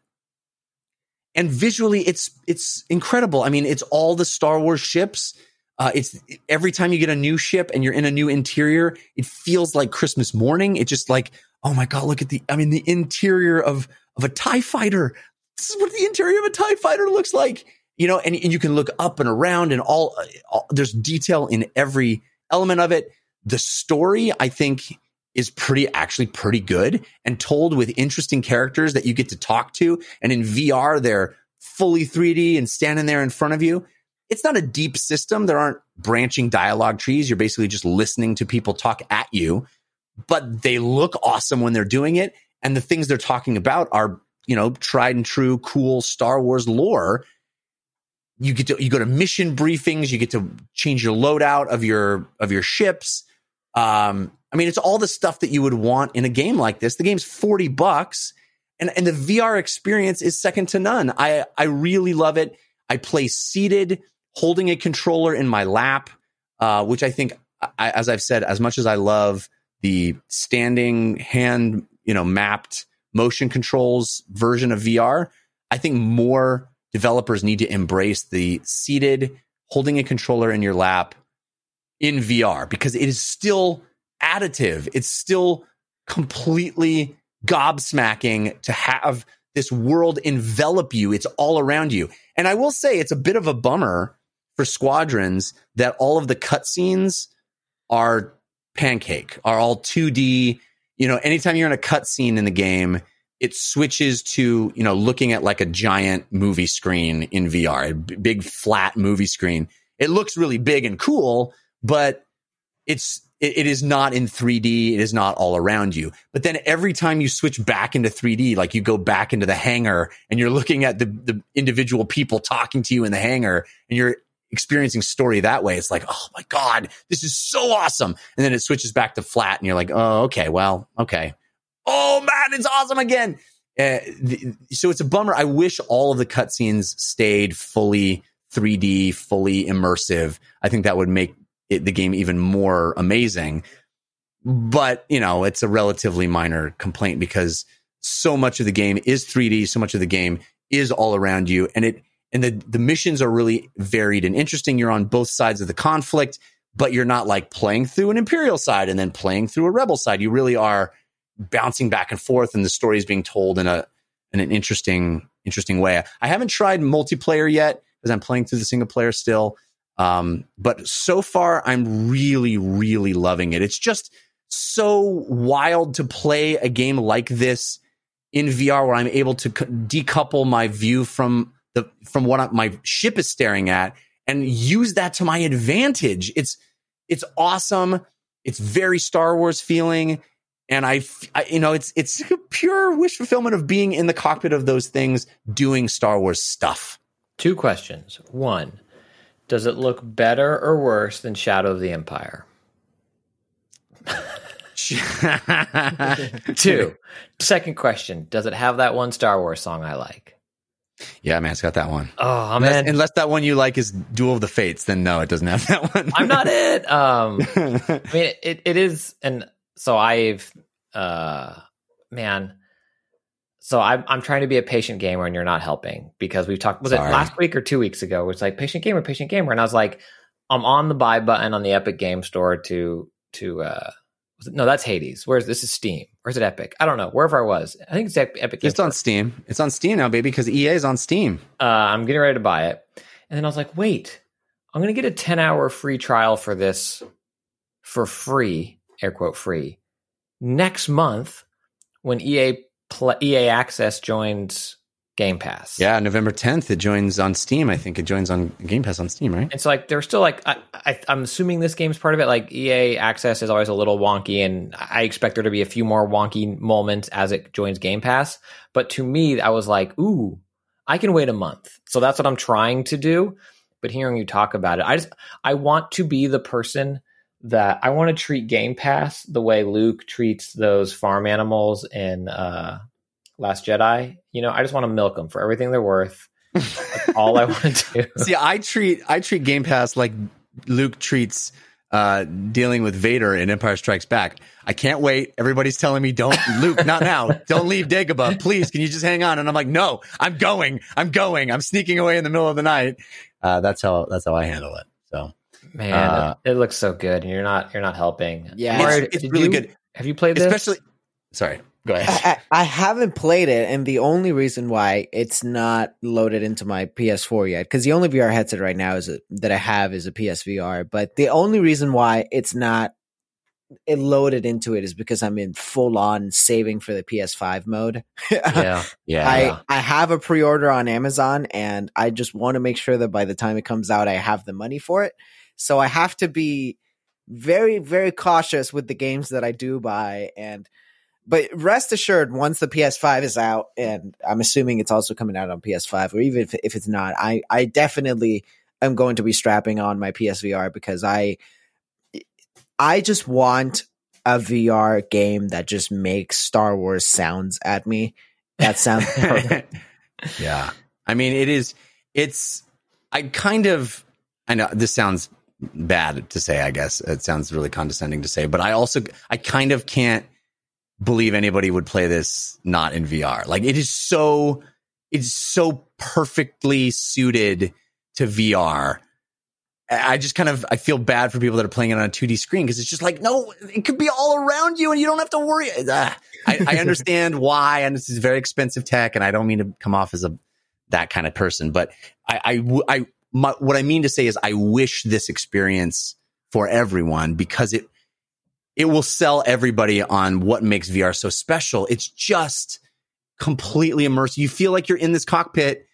And visually, it's it's incredible. I mean, it's all the Star Wars ships. Uh, it's every time you get a new ship and you're in a new interior, it feels like Christmas morning. It just like, oh my god, look at the. I mean, the interior of of a Tie Fighter. This is what the interior of a Tie Fighter looks like. You know, and, and you can look up and around, and all, uh, all there's detail in every element of it. The story, I think, is pretty actually pretty good and told with interesting characters that you get to talk to. And in VR, they're fully 3D and standing there in front of you. It's not a deep system. There aren't branching dialogue trees. You're basically just listening to people talk at you, but they look awesome when they're doing it. And the things they're talking about are, you know, tried and true, cool Star Wars lore. You get to, you go to mission briefings. You get to change your loadout of your, of your ships. Um, I mean, it's all the stuff that you would want in a game like this. The game's 40 bucks and, and the VR experience is second to none. I, I really love it. I play seated, holding a controller in my lap, uh, which I think, I, as I've said, as much as I love the standing hand, you know, mapped motion controls version of VR, I think more developers need to embrace the seated, holding a controller in your lap in VR because it is still additive. It's still completely gobsmacking to have this world envelop you. It's all around you. And I will say it's a bit of a bummer for squadrons that all of the cutscenes are pancake, are all 2D. You know, anytime you're in a cutscene in the game, it switches to, you know, looking at like a giant movie screen in VR, a b- big flat movie screen. It looks really big and cool, but it's it, it is not in 3D. It is not all around you. But then every time you switch back into 3D, like you go back into the hangar and you're looking at the, the individual people talking to you in the hangar and you're experiencing story that way. It's like, oh my God, this is so awesome. And then it switches back to flat and you're like, oh, okay, well, okay. Oh man, it's awesome again. Uh, the, so it's a bummer. I wish all of the cutscenes stayed fully 3D, fully immersive. I think that would make it, the game even more amazing. But, you know, it's a relatively minor complaint because so much of the game is 3D, so much of the game is all around you. And it, and the, the missions are really varied and interesting. You're on both sides of the conflict, but you're not like playing through an Imperial side and then playing through a Rebel side. You really are bouncing back and forth and the story is being told in a, in an interesting, interesting way. I haven't tried multiplayer yet because I'm playing through the single player still. Um, but so far, I'm really, really loving it. It's just so wild to play a game like this in VR, where I'm able to c- decouple my view from the from what I- my ship is staring at and use that to my advantage. It's it's awesome. It's very Star Wars feeling. And I, you know, it's it's a pure wish fulfillment of being in the cockpit of those things, doing Star Wars stuff. Two questions. One, does it look better or worse than Shadow of the Empire? Two. Second question, does it have that one Star Wars song I like? Yeah, man, it's got that one. Oh Unless, man, unless that one you like is Duel of the Fates, then no, it doesn't have that one. I'm not it. Um, I mean, it, it is, and so I've, uh, man, so I'm I'm trying to be a patient gamer, and you're not helping because we've talked. Was Sorry. it last week or two weeks ago? It's like patient gamer, patient gamer, and I was like, I'm on the buy button on the Epic Game Store to to. uh was it, no, that's Hades. Where's this is Steam? Or is it Epic? I don't know. Wherever I was, I think it's Epic. Game It's on Steam. It's on Steam now, baby, because EA is on Steam. uh, I'm getting ready to buy it. And then I was like, wait, I'm going to get a 10 hour free trial for this for free, air quote free, next month when EA pl- EA Access joins Game Pass. Yeah, November 10th, it joins on Steam. I think it joins on Game Pass on Steam, right? And so, like, they're still like, I, I, I'm assuming this game's part of it. Like, EA Access is always a little wonky, and I expect there to be a few more wonky moments as it joins Game Pass. But to me, I was like, ooh, I can wait a month. So that's what I'm trying to do. But hearing you talk about it, I just, I want to be the person that I want to treat Game Pass the way Luke treats those farm animals in uh, Last Jedi. You know, I just want to milk them for everything they're worth. That's all I want to do. See, I treat I treat Game Pass like Luke treats uh, dealing with Vader in Empire Strikes Back. I can't wait. Everybody's telling me, "Don't, Luke, not now. Don't leave Dagobah, please. Can you just hang on?" And I'm like, "No, I'm going. I'm going. I'm sneaking away in the middle of the night." Uh, that's how that's how I handle it. So Man, Uh, it, it looks so good, and you're not you're not helping. Yeah. Mario, it's, it's really you- good, Have you played this? especially. Sorry, go ahead. I, I I haven't played it, and the only reason why it's not loaded into my PS4 yet, because the only VR headset right now is a, that I have is a PSVR. But the only reason why it's not it loaded into it is because I'm in full on saving for the PS5 mode. yeah, Yeah, I, I have a pre order on Amazon and I just want to make sure that by the time it comes out, I have the money for it. So I have to be very, very cautious with the games that I do buy. And, but rest assured, once the PS5 is out, and I'm assuming it's also coming out on PS5, or even if, if it's not, I, I definitely am going to be strapping on my PSVR because I, I just want a VR game that just makes Star Wars sounds at me. That sounds yeah. I mean, it is, it's, I kind of, I know this sounds bad to say, I guess. It sounds really condescending to say, but I also, I kind of can't believe anybody would play this not in VR. Like, it is so, it's so perfectly suited to VR. I just kind of I feel bad for people that are playing it on a 2D screen because it's just like no, it could be all around you and you don't have to worry. Ah, I, I understand why, and this is very expensive tech, and I don't mean to come off as a that kind of person, but I I, I my, what I mean to say is I wish this experience for everyone because it it will sell everybody on what makes VR so special. It's just completely immersive. You feel like you're in this cockpit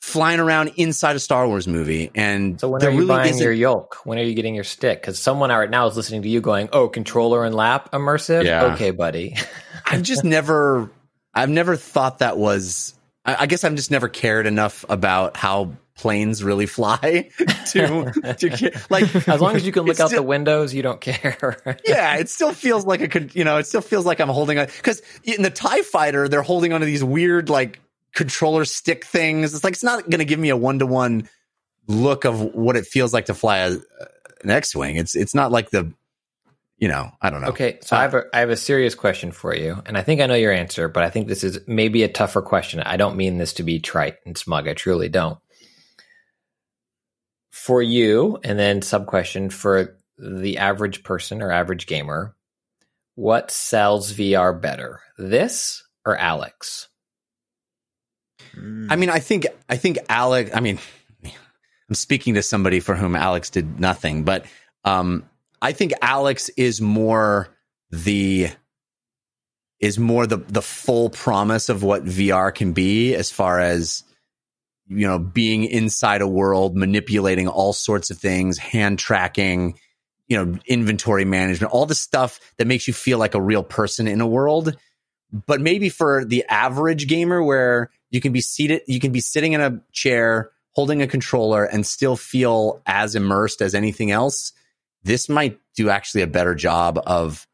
flying around inside a Star Wars movie. And So when there are you really buying your yoke? When are you getting your stick? Because someone right now is listening to you going, "Oh, controller and lap immersive." Yeah. Okay, buddy. I've just never, I've never thought that was. I I guess I've just never cared enough about how planes really fly to to like as long as you can look out still- the windows, you don't care. yeah, it still feels like a you know, it still feels like I'm holding on because in the Tie Fighter they're holding onto these weird like controller stick things. It's like it's not going to give me a one to one look of what it feels like to fly a, an X wing. It's it's not like the you know I don't know. Okay, so I have a I have a serious question for you, and I think I know your answer, but I think this is maybe a tougher question. I don't mean this to be trite and smug. I truly don't. For you, and then sub question for the average person or average gamer, what sells VR better, this or Alyx? I mean, I think I think Alyx. I mean, I'm speaking to somebody for whom Alyx did nothing, but um, I think Alyx is more the is more the the full promise of what VR can be, as far as you know, being inside a world, manipulating all sorts of things, hand tracking, you know, inventory management, all the stuff that makes you feel like a real person in a world. But maybe for the average gamer, where you can be seated, you can be sitting in a chair, holding a controller, and still feel as immersed as anything else. This might do actually a better job of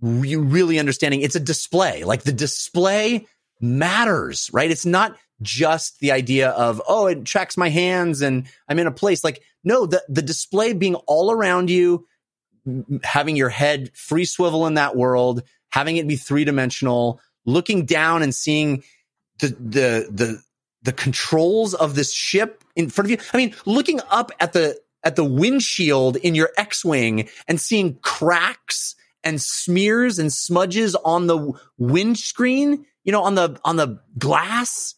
re- really understanding it's a display. Like the display matters, right? It's not just the idea of, oh, it tracks my hands and I'm in a place. Like, no, the, the display being all around you, having your head free swivel in that world, having it be three dimensional, looking down and seeing the the the the controls of this ship in front of you. I mean, looking up at the at the windshield in your X-wing and seeing cracks and smears and smudges on the windscreen, you know, on the on the glass.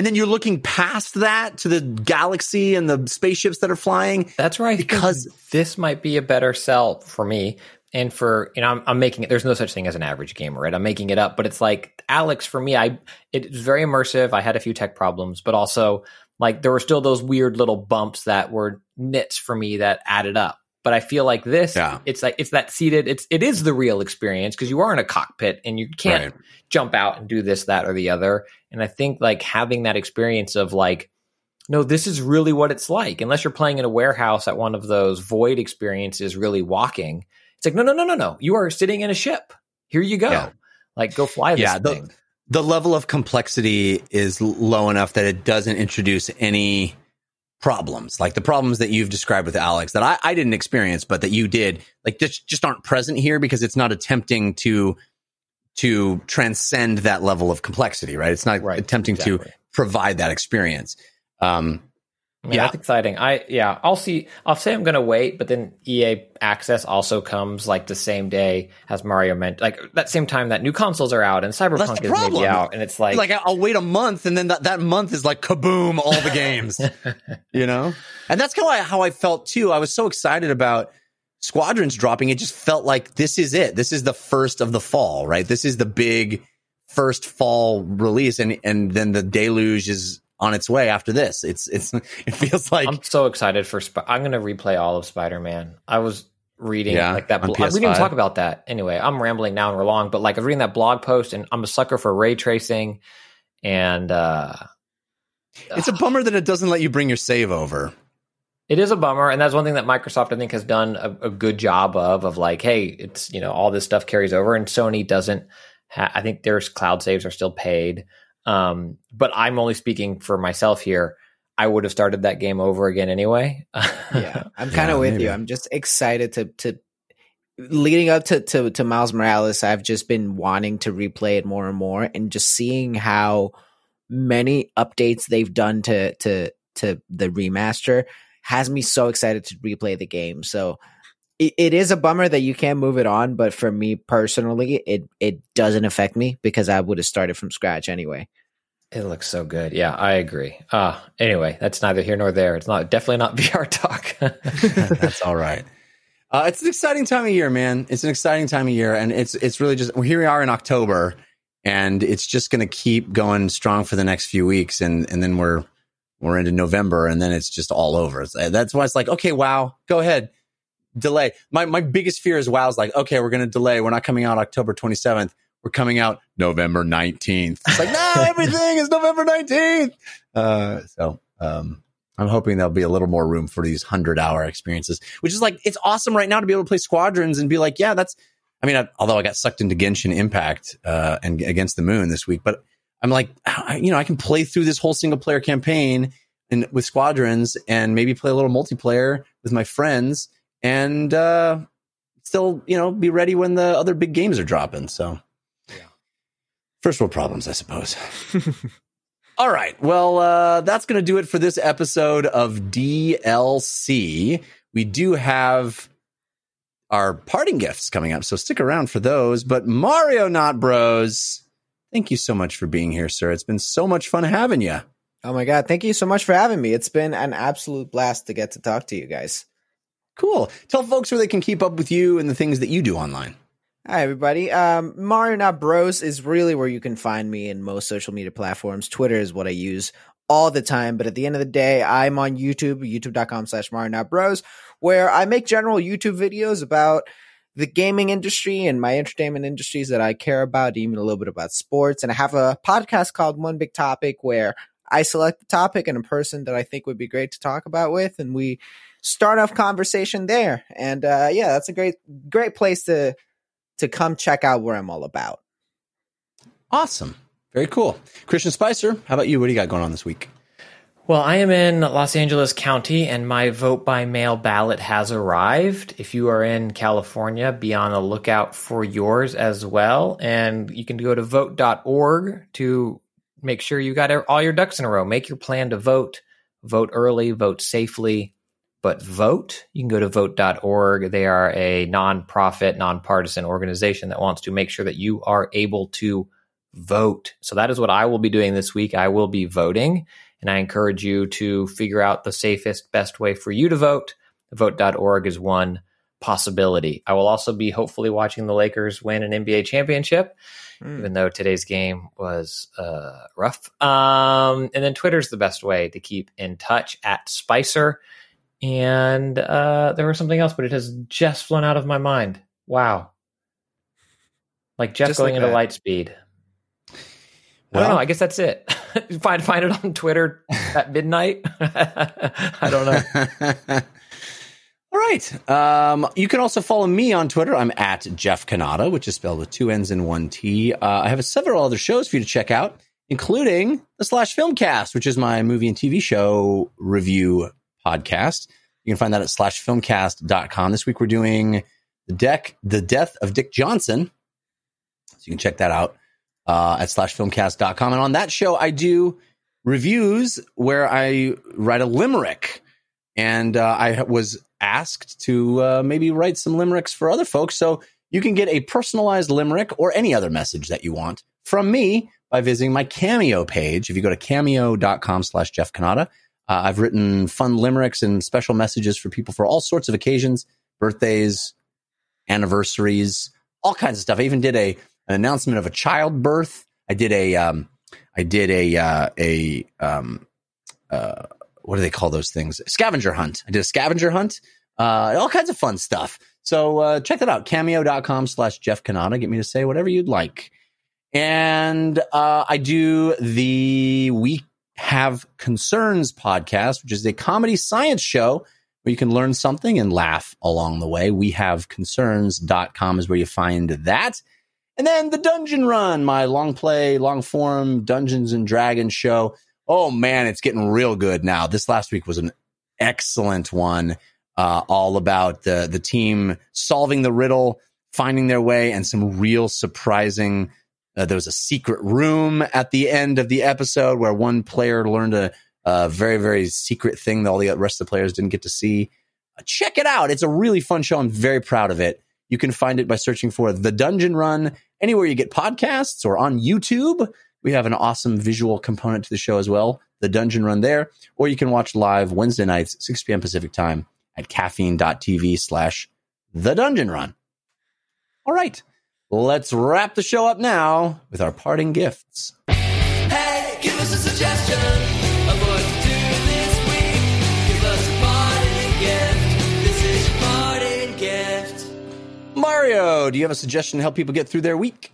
And then you're looking past that to the galaxy and the spaceships that are flying. That's right. Because- this might be a better sell for me. And for you know, I'm, I'm making it. There's no such thing as an average gamer, right? I'm making it up, but it's like Alyx for me. I it was very immersive. I had a few tech problems, but also like there were still those weird little bumps that were nits for me that added up. But I feel like this, Yeah. it's like it's that seated. It's it is the real experience because you are in a cockpit and you can't Right. jump out and do this, that, or the other. And I think like having that experience of like, no, this is really what it's like. Unless you're playing in a warehouse at one of those void experiences, really walking. It's like, no, no, no, no, no. You are sitting in a ship. Here you go. Yeah. Like, go fly this Yeah, the- thing. the level of complexity is low enough that it doesn't introduce any problems like the problems that you've described with Alyx that i, I didn't experience but that you did like just, just aren't present here because it's not attempting to to transcend that level of complexity right? It's not Right, attempting exactly. to provide that experience. Um I mean, Yeah. that's exciting. I yeah, I'll see. I'll say I'm going to wait, but then EA Access also comes like the same day as Mario meant, like that same time that new consoles are out and Cyberpunk is maybe out, and it's like, like i'll wait a month and then that, that month is like kaboom all the games you know and that's kind of how I felt too i was so excited about squadrons dropping it just felt like this is it this is the first of the fall right this is the big first fall release and and then the deluge is on its way after this it's it's it feels like I'm so excited for. Sp- I'm going to replay all of Spider Man. I was reading Yeah, like that. Blo- we didn't talk about that anyway. I'm rambling now and we're long, but like I was reading that blog post, and I'm a sucker for ray tracing, and uh it's a bummer that it doesn't let you bring your save over it is a bummer. And that's one thing that Microsoft I think has done a, a good job of. Of like, hey, it's you know all this stuff carries over, and Sony doesn't. Ha- I think their cloud saves are still paid, um, but I'm only speaking for myself here. I would have started that game over again anyway. yeah, I'm kind Yeah, of with maybe. you. I'm just excited to to leading up to, to to Miles Morales. I've just been wanting to replay it more and more, and just seeing how many updates they've done to to to the remaster has me so excited to replay the game. So it, it is a bummer that you can't move it on, but for me personally, it it doesn't affect me because I would have started from scratch anyway. It looks so good. Yeah, I agree. Uh anyway, that's neither here nor there. It's not definitely not VR talk. That's all right. Uh, it's an exciting time of year, man. It's an exciting time of year, and it's it's really just well, here we are in October, and it's just going to keep going strong for the next few weeks, and and then we're we're into November, and then it's just all over. That's why it's like, okay, wow, go ahead, delay. My my biggest fear is WoW's like, okay, we're going to delay. We're not coming out October twenty seventh. We're coming out November nineteenth. It's like, no, everything is November nineteenth. Uh, so um, I'm hoping there'll be a little more room for these hundred hour experiences, which is like it's awesome right now to be able to play squadrons and be like, yeah, that's. I mean, I, although I got sucked into Genshin Impact uh, and Against the Moon this week, but I'm like, I, you know, I can play through this whole single player campaign and with squadrons and maybe play a little multiplayer with my friends and uh, still, you know, be ready when the other big games are dropping. So, first world problems, I suppose. All right. Well, uh, that's going to do it for this episode of DLC. We do have our parting gifts coming up, so stick around for those. But Mario Not Bros, thank you so much for being here, sir. It's been so much fun having you. Oh my god, thank you so much for having me. It's been an absolute blast to get to talk to you guys. Cool. Tell folks where they can keep up with you and the things that you do online. Hi, everybody. Um, Mario Not Bros is really where you can find me in most social media platforms. Twitter is what I use all the time, but at the end of the day, I'm on YouTube, youtube.com slash Mario Not Bros, where I make general YouTube videos about the gaming industry and my entertainment industries that I care about, even a little bit about sports. And I have a podcast called One Big Topic where I select the topic and a person that I think would be great to talk about with, and we start off conversation there. And uh, yeah, that's a great, great place to to come check out where I'm all about. Awesome. Very cool. Christian Spicer, how about you? What do you got going on this week? Well, I am in Los Angeles County and my vote by mail ballot has arrived. If you are in California, be on the lookout for yours as well. And you can go to vote.org to make sure you got all your ducks in a row. Make your plan to vote, vote early, vote safely, but vote. You can go to vote.org. They are a nonprofit, nonpartisan organization that wants to make sure that you are able to vote. So that is what I will be doing this week. I will be voting, and I encourage you to figure out the safest, best way for you to vote. Vote.org is one possibility. I will also be hopefully watching the Lakers win an NBA championship, even though today's game was uh, rough. Um, and then Twitter's the best way to keep in touch at Spicer. And uh, there was something else, but it has just flown out of my mind. Wow. Like Jeff Just going like into that. light speed. I don't know. I guess that's it. find find it on Twitter at midnight. I don't know. All right. Um, you can also follow me on Twitter. I'm at Jeff Cannata, which is spelled with two N's and one T. Uh, I have several other shows for you to check out, including the Slash Filmcast, which is my movie and TV show review podcast. You can find that at slashfilmcast.com. This week we're doing the deck, the death of Dick Johnson. So you can check that out uh, at slashfilmcast.com. And on that show, I do reviews where I write a limerick. And uh, I was asked to uh, maybe write some limericks for other folks. So you can get a personalized limerick or any other message that you want from me by visiting my Cameo page. If you go to cameo.com slash Jeff Cannata, uh, I've written fun limericks and special messages for people for all sorts of occasions, birthdays, anniversaries, all kinds of stuff. I even did a an announcement of a childbirth. I did a um, I did a uh, a um, uh, what do they call those things? Scavenger hunt. I did a scavenger hunt. Uh, all kinds of fun stuff. So uh, check that out. Cameo.com slash Jeff Cannata. Get me to say whatever you'd like. And uh, I do the We Have Concerns podcast, which is a comedy science show where you can learn something and laugh along the way. We have concerns.com is where you find that. And then the Dungeon Run, my long play, long form Dungeons and Dragons show. Oh man, it's getting real good now. This last week was an excellent one, uh, all about the the team solving the riddle, finding their way, and some real surprising. Uh, there was a secret room at the end of the episode where one player learned a, a very very secret thing that all the rest of the players didn't get to see. Uh, check it out; it's a really fun show. I'm very proud of it. You can find it by searching for the Dungeon Run anywhere you get podcasts or on YouTube. We have an awesome visual component to the show as well, the Dungeon Run there, or you can watch live Wednesday nights, 6 p.m. Pacific time at caffeine.tv slash the Dungeon Run. All right, let's wrap the show up now with our parting gifts. Hey, give us a suggestion of what to do this week. Give us a parting gift. This is your parting gift. Mario, do you have a suggestion to help people get through their week?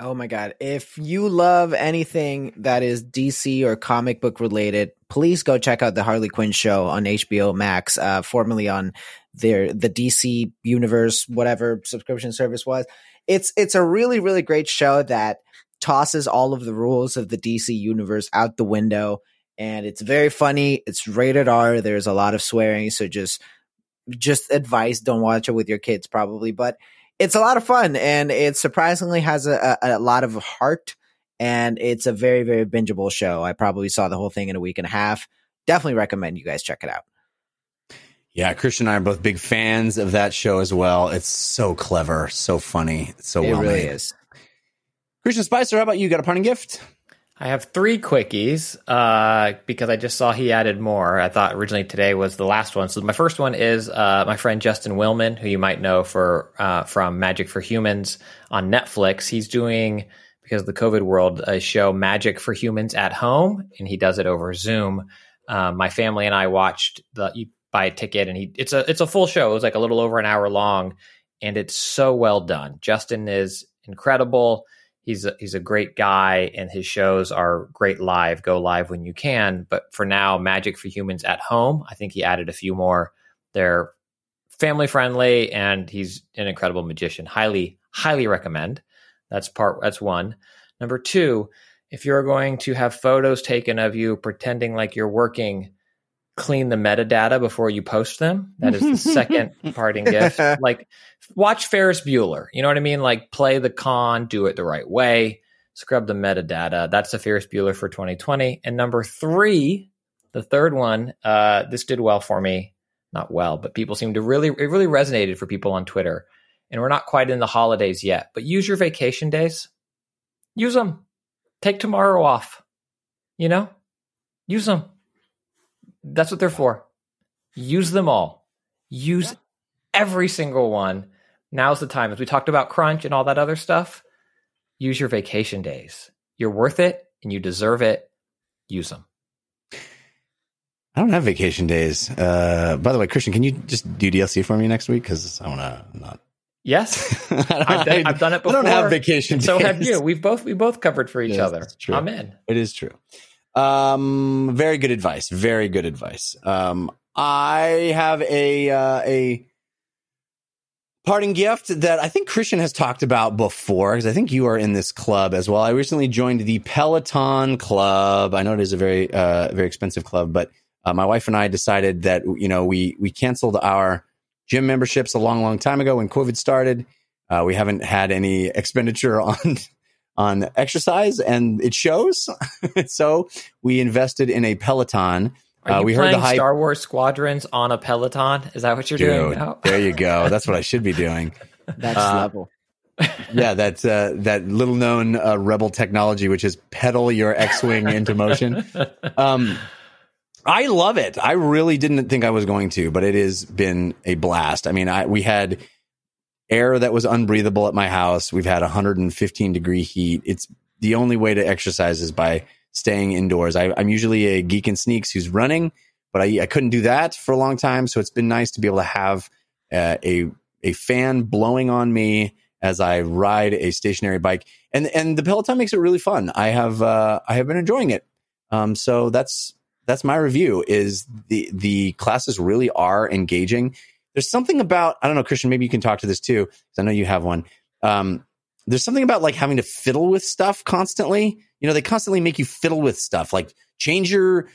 Oh my god. If you love anything that is DC or comic book related, please go check out the Harley Quinn show on HBO Max, uh, formerly on their the DC universe, whatever subscription service was. It's it's a really, really great show that tosses all of the rules of the DC universe out the window. And it's very funny. It's rated R. There's a lot of swearing, so just just advice. Don't watch it with your kids probably. But it's a lot of fun. And it surprisingly has a, a, a lot of heart. And it's a very very bingeable show. I probably saw the whole thing in a week and a half. Definitely recommend you guys check it out Yeah, Christian and I are both big fans of that show as well. It's so clever, so funny, so it well really made. is Christian Spicer, how about you? Got a parting gift? I have three quickies uh, because I just saw he added more. I thought originally today was the last one. So my first one is uh, my friend Justin Willman, who you might know for uh, from Magic for Humans on Netflix. He's doing because of the COVID world a show Magic for Humans at Home, and he does it over Zoom. Um, my family and I watched the. You buy a ticket, and he it's a it's a full show. It was like a little over an hour long, and it's so well done. Justin is incredible. He's a, he's a great guy and his shows are great live go live when you can. But for now magic for humans at home i think he added a few more. They're family friendly and he's an incredible magician. Highly highly recommend. That's part that's one. Number two if you're going to have photos taken of you pretending like you're working, clean the metadata before you post them. That is the second parting gift. Like, watch Ferris Bueller. You know what I mean? Like, play the con, do it the right way, scrub the metadata. That's the Ferris Bueller for 2020. And number three, the third one, uh, this did well for me. Not well, but people seem to really, it really resonated for people on Twitter. And we're not quite in the holidays yet, but use your vacation days. Use them. Take tomorrow off. You know, use them. That's what they're for. Use them all. Use every single one. Now's the time. As we talked about crunch and all that other stuff, use your vacation days. You're worth it and you deserve it. Use them. I don't have vacation days. Uh, by the way, Christian, can you just do DLC for me next week? Because I want to not. Yes, I've done, I've done it I don't have vacation. So have you. We've both we both covered for each Yes, other. I'm in. It is true. Um, very good advice. Very good advice. Um, I have a uh, a parting gift that I think Christian has talked about before because I think you are in this club as well. I recently joined the Peloton Club. I know it is a very uh, very expensive club, but uh, my wife and I decided that you know we we canceled our gym memberships a long long time ago when COVID started. Uh, we haven't had any expenditure on on exercise, and it shows. so we invested in a Peloton. Are Uh, you we heard the hype. Star Wars Squadrons on a Peloton? Is that what you're doing now? there you go. That's what I should be doing. That's Uh, level. Yeah, that's uh, that little known uh, rebel technology, which is pedal your X-wing into motion. Um, I love it. I really didn't think I was going to, but it has been a blast. I mean, I we had air that was unbreathable at my house. We've had 115 degree heat. It's the only way to exercise is by staying indoors. I, I'm usually a geek and sneaks who's running, but I, I couldn't do that for a long time. So it's been nice to be able to have uh, a a fan blowing on me as I ride a stationary bike, and and the Peloton makes it really fun. I have uh, I have been enjoying it. Um, so that's that's my review. Is the the classes really are engaging? There's something about I don't know, Christian. Maybe you can talk to this too, because I know you have one. Um, there's something about like having to fiddle with stuff constantly. You know, they constantly make you fiddle with stuff, like change your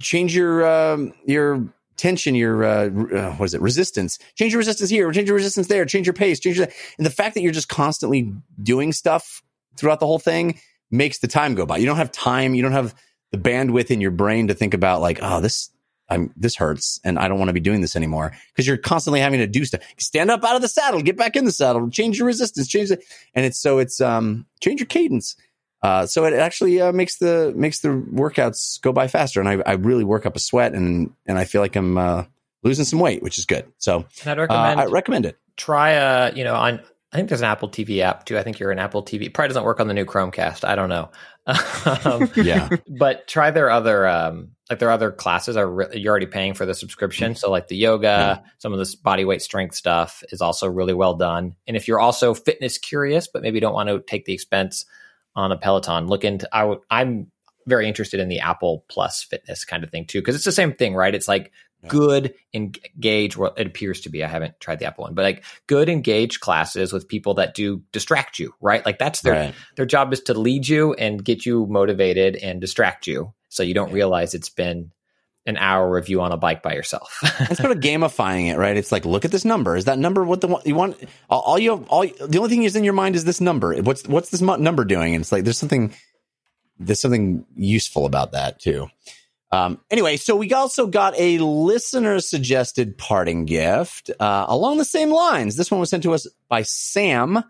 change your um, your tension, your uh, uh, what is it, resistance. Change your resistance here, change your resistance there, change your pace, change your, and the fact that you're just constantly doing stuff throughout the whole thing makes the time go by. You don't have time. You don't have the bandwidth in your brain to think about like, oh, this. I'm this hurts and I don't want to be doing this anymore because you're constantly having to do stuff. Stand up out of the saddle, get back in the saddle, change your resistance, change it, and it's so it's um change your cadence. Uh, so it actually uh, makes the makes the workouts go by faster, and I, I really work up a sweat, and and I feel like I'm uh, losing some weight, which is good. So I'd uh, recommend I recommend it. try a you know on I think there's an Apple TV app too. I think you're an Apple TV. Probably doesn't work on the new Chromecast. I don't know. um, Yeah, but try their other um like their other classes are re- you're already paying for the subscription. Mm-hmm. So like the yoga some of this body weight strength stuff is also really well done. And if you're also fitness curious but maybe don't want to take the expense on a peloton look into I w- i'm very interested in the apple plus fitness kind of thing too because it's the same thing right? It's like Yeah. good engage well it appears to be i haven't tried the apple one but like good engaged classes with people that do distract you right? Like that's their right. their job is to lead you and get you motivated and distract you so you don't realize it's been an hour review on a bike by yourself. It's sort of gamifying it, right? It's like, look at this number. Is that number what the one you want? All, all you have, all the only thing is in your mind is this number. What's what's this number doing? And it's like there's something there's something useful about that too. Um, anyway, so we also got a listener suggested parting gift uh, along the same lines. This one was sent to us by Sam.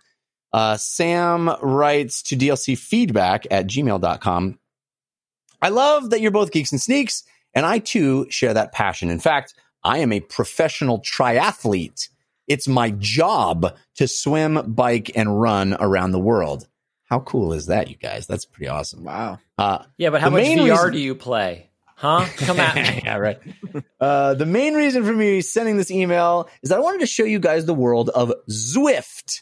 Uh, Sam writes to DLC feedback at gmail.com. I love that you're both geeks and sneaks, and I too share that passion. In fact, I am a professional triathlete. It's my job to swim, bike, and run around the world. How cool is that, you guys? That's pretty awesome. Wow. Uh, yeah, but how much main VR reason- do you play? Huh? Come at me. yeah, right. Uh, the main reason for me sending this email is that I wanted to show you guys the world of Zwift,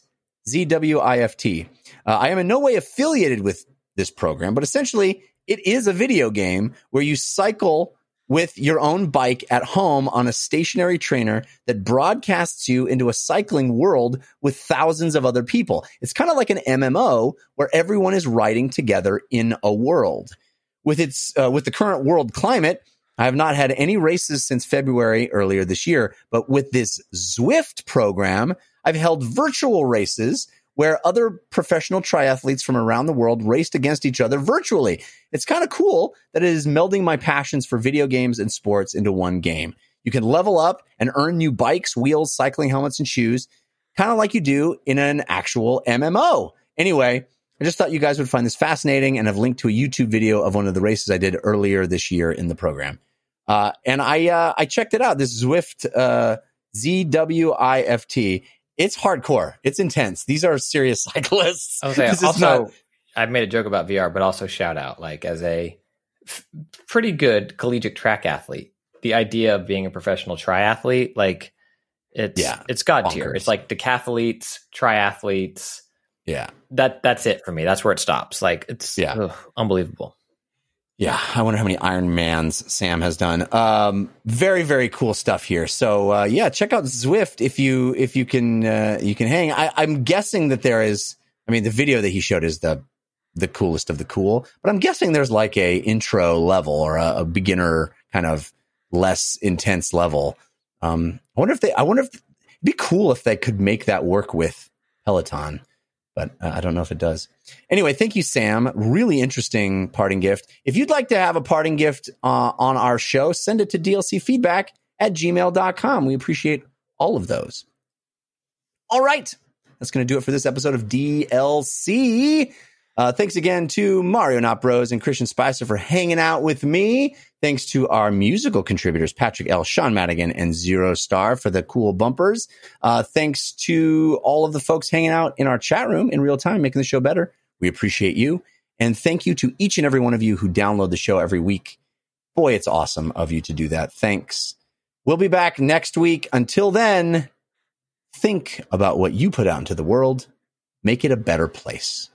Z W I F T. Uh, I am in no way affiliated with this program, but essentially it is a video game where you cycle with your own bike at home on a stationary trainer that broadcasts you into a cycling world with thousands of other people. It's kind of like an MMO where everyone is riding together in a world. With its uh, with the current world climate, I have not had any races since February earlier this year, but with this Zwift program, I've held virtual races where other professional triathletes from around the world raced against each other virtually. It's kind of cool that it is melding my passions for video games and sports into one game. You can level up and earn new bikes, wheels, cycling helmets, and shoes, kind of like you do in an actual MMO. Anyway, I just thought you guys would find this fascinating and have linked to a YouTube video of one of the races I did earlier this year in the program. Uh, and I uh, I checked it out. This Zwift uh, Z W I F T. It's hardcore. It's intense. These are serious cyclists. I was saying, This is also, not- I made a joke about VR, but also shout out, like, as a f- pretty good collegiate track athlete, the idea of being a professional triathlete, like, it's Yeah, it's god tier. It's like decathletes, triathletes. yeah. That that's it for me. That's where it stops. Like, it's Yeah. ugh, unbelievable. Yeah, I wonder how many Iron Mans Sam has done. Um, very, very cool stuff here. So, uh, yeah, check out Zwift if you if you can uh, you can hang. I, I'm guessing that there is. I mean, the video that he showed is the the coolest of the cool, but I'm guessing there's like a intro level or a, a beginner kind of less intense level. Um, I wonder if they. I wonder if it'd be cool if they could make that work with Peloton, but uh, I don't know if it does. Anyway, thank you, Sam. Really interesting parting gift. If you'd like to have a parting gift uh, on our show, send it to dlcfeedback at gmail.com. We appreciate all of those. All right. That's going to do it for this episode of DLC. Uh, thanks again to Mario Not Bros and Christian Spicer for hanging out with me. Thanks to our musical contributors, Patrick L., Sean Madigan, and Zero Star for the cool bumpers. Uh, thanks to all of the folks hanging out in our chat room in real time, making the show better. We appreciate you. And thank you to each and every one of you who download the show every week. Boy, it's awesome of you to do that. Thanks. We'll be back next week. Until then, think about what you put out into the world. Make it a better place.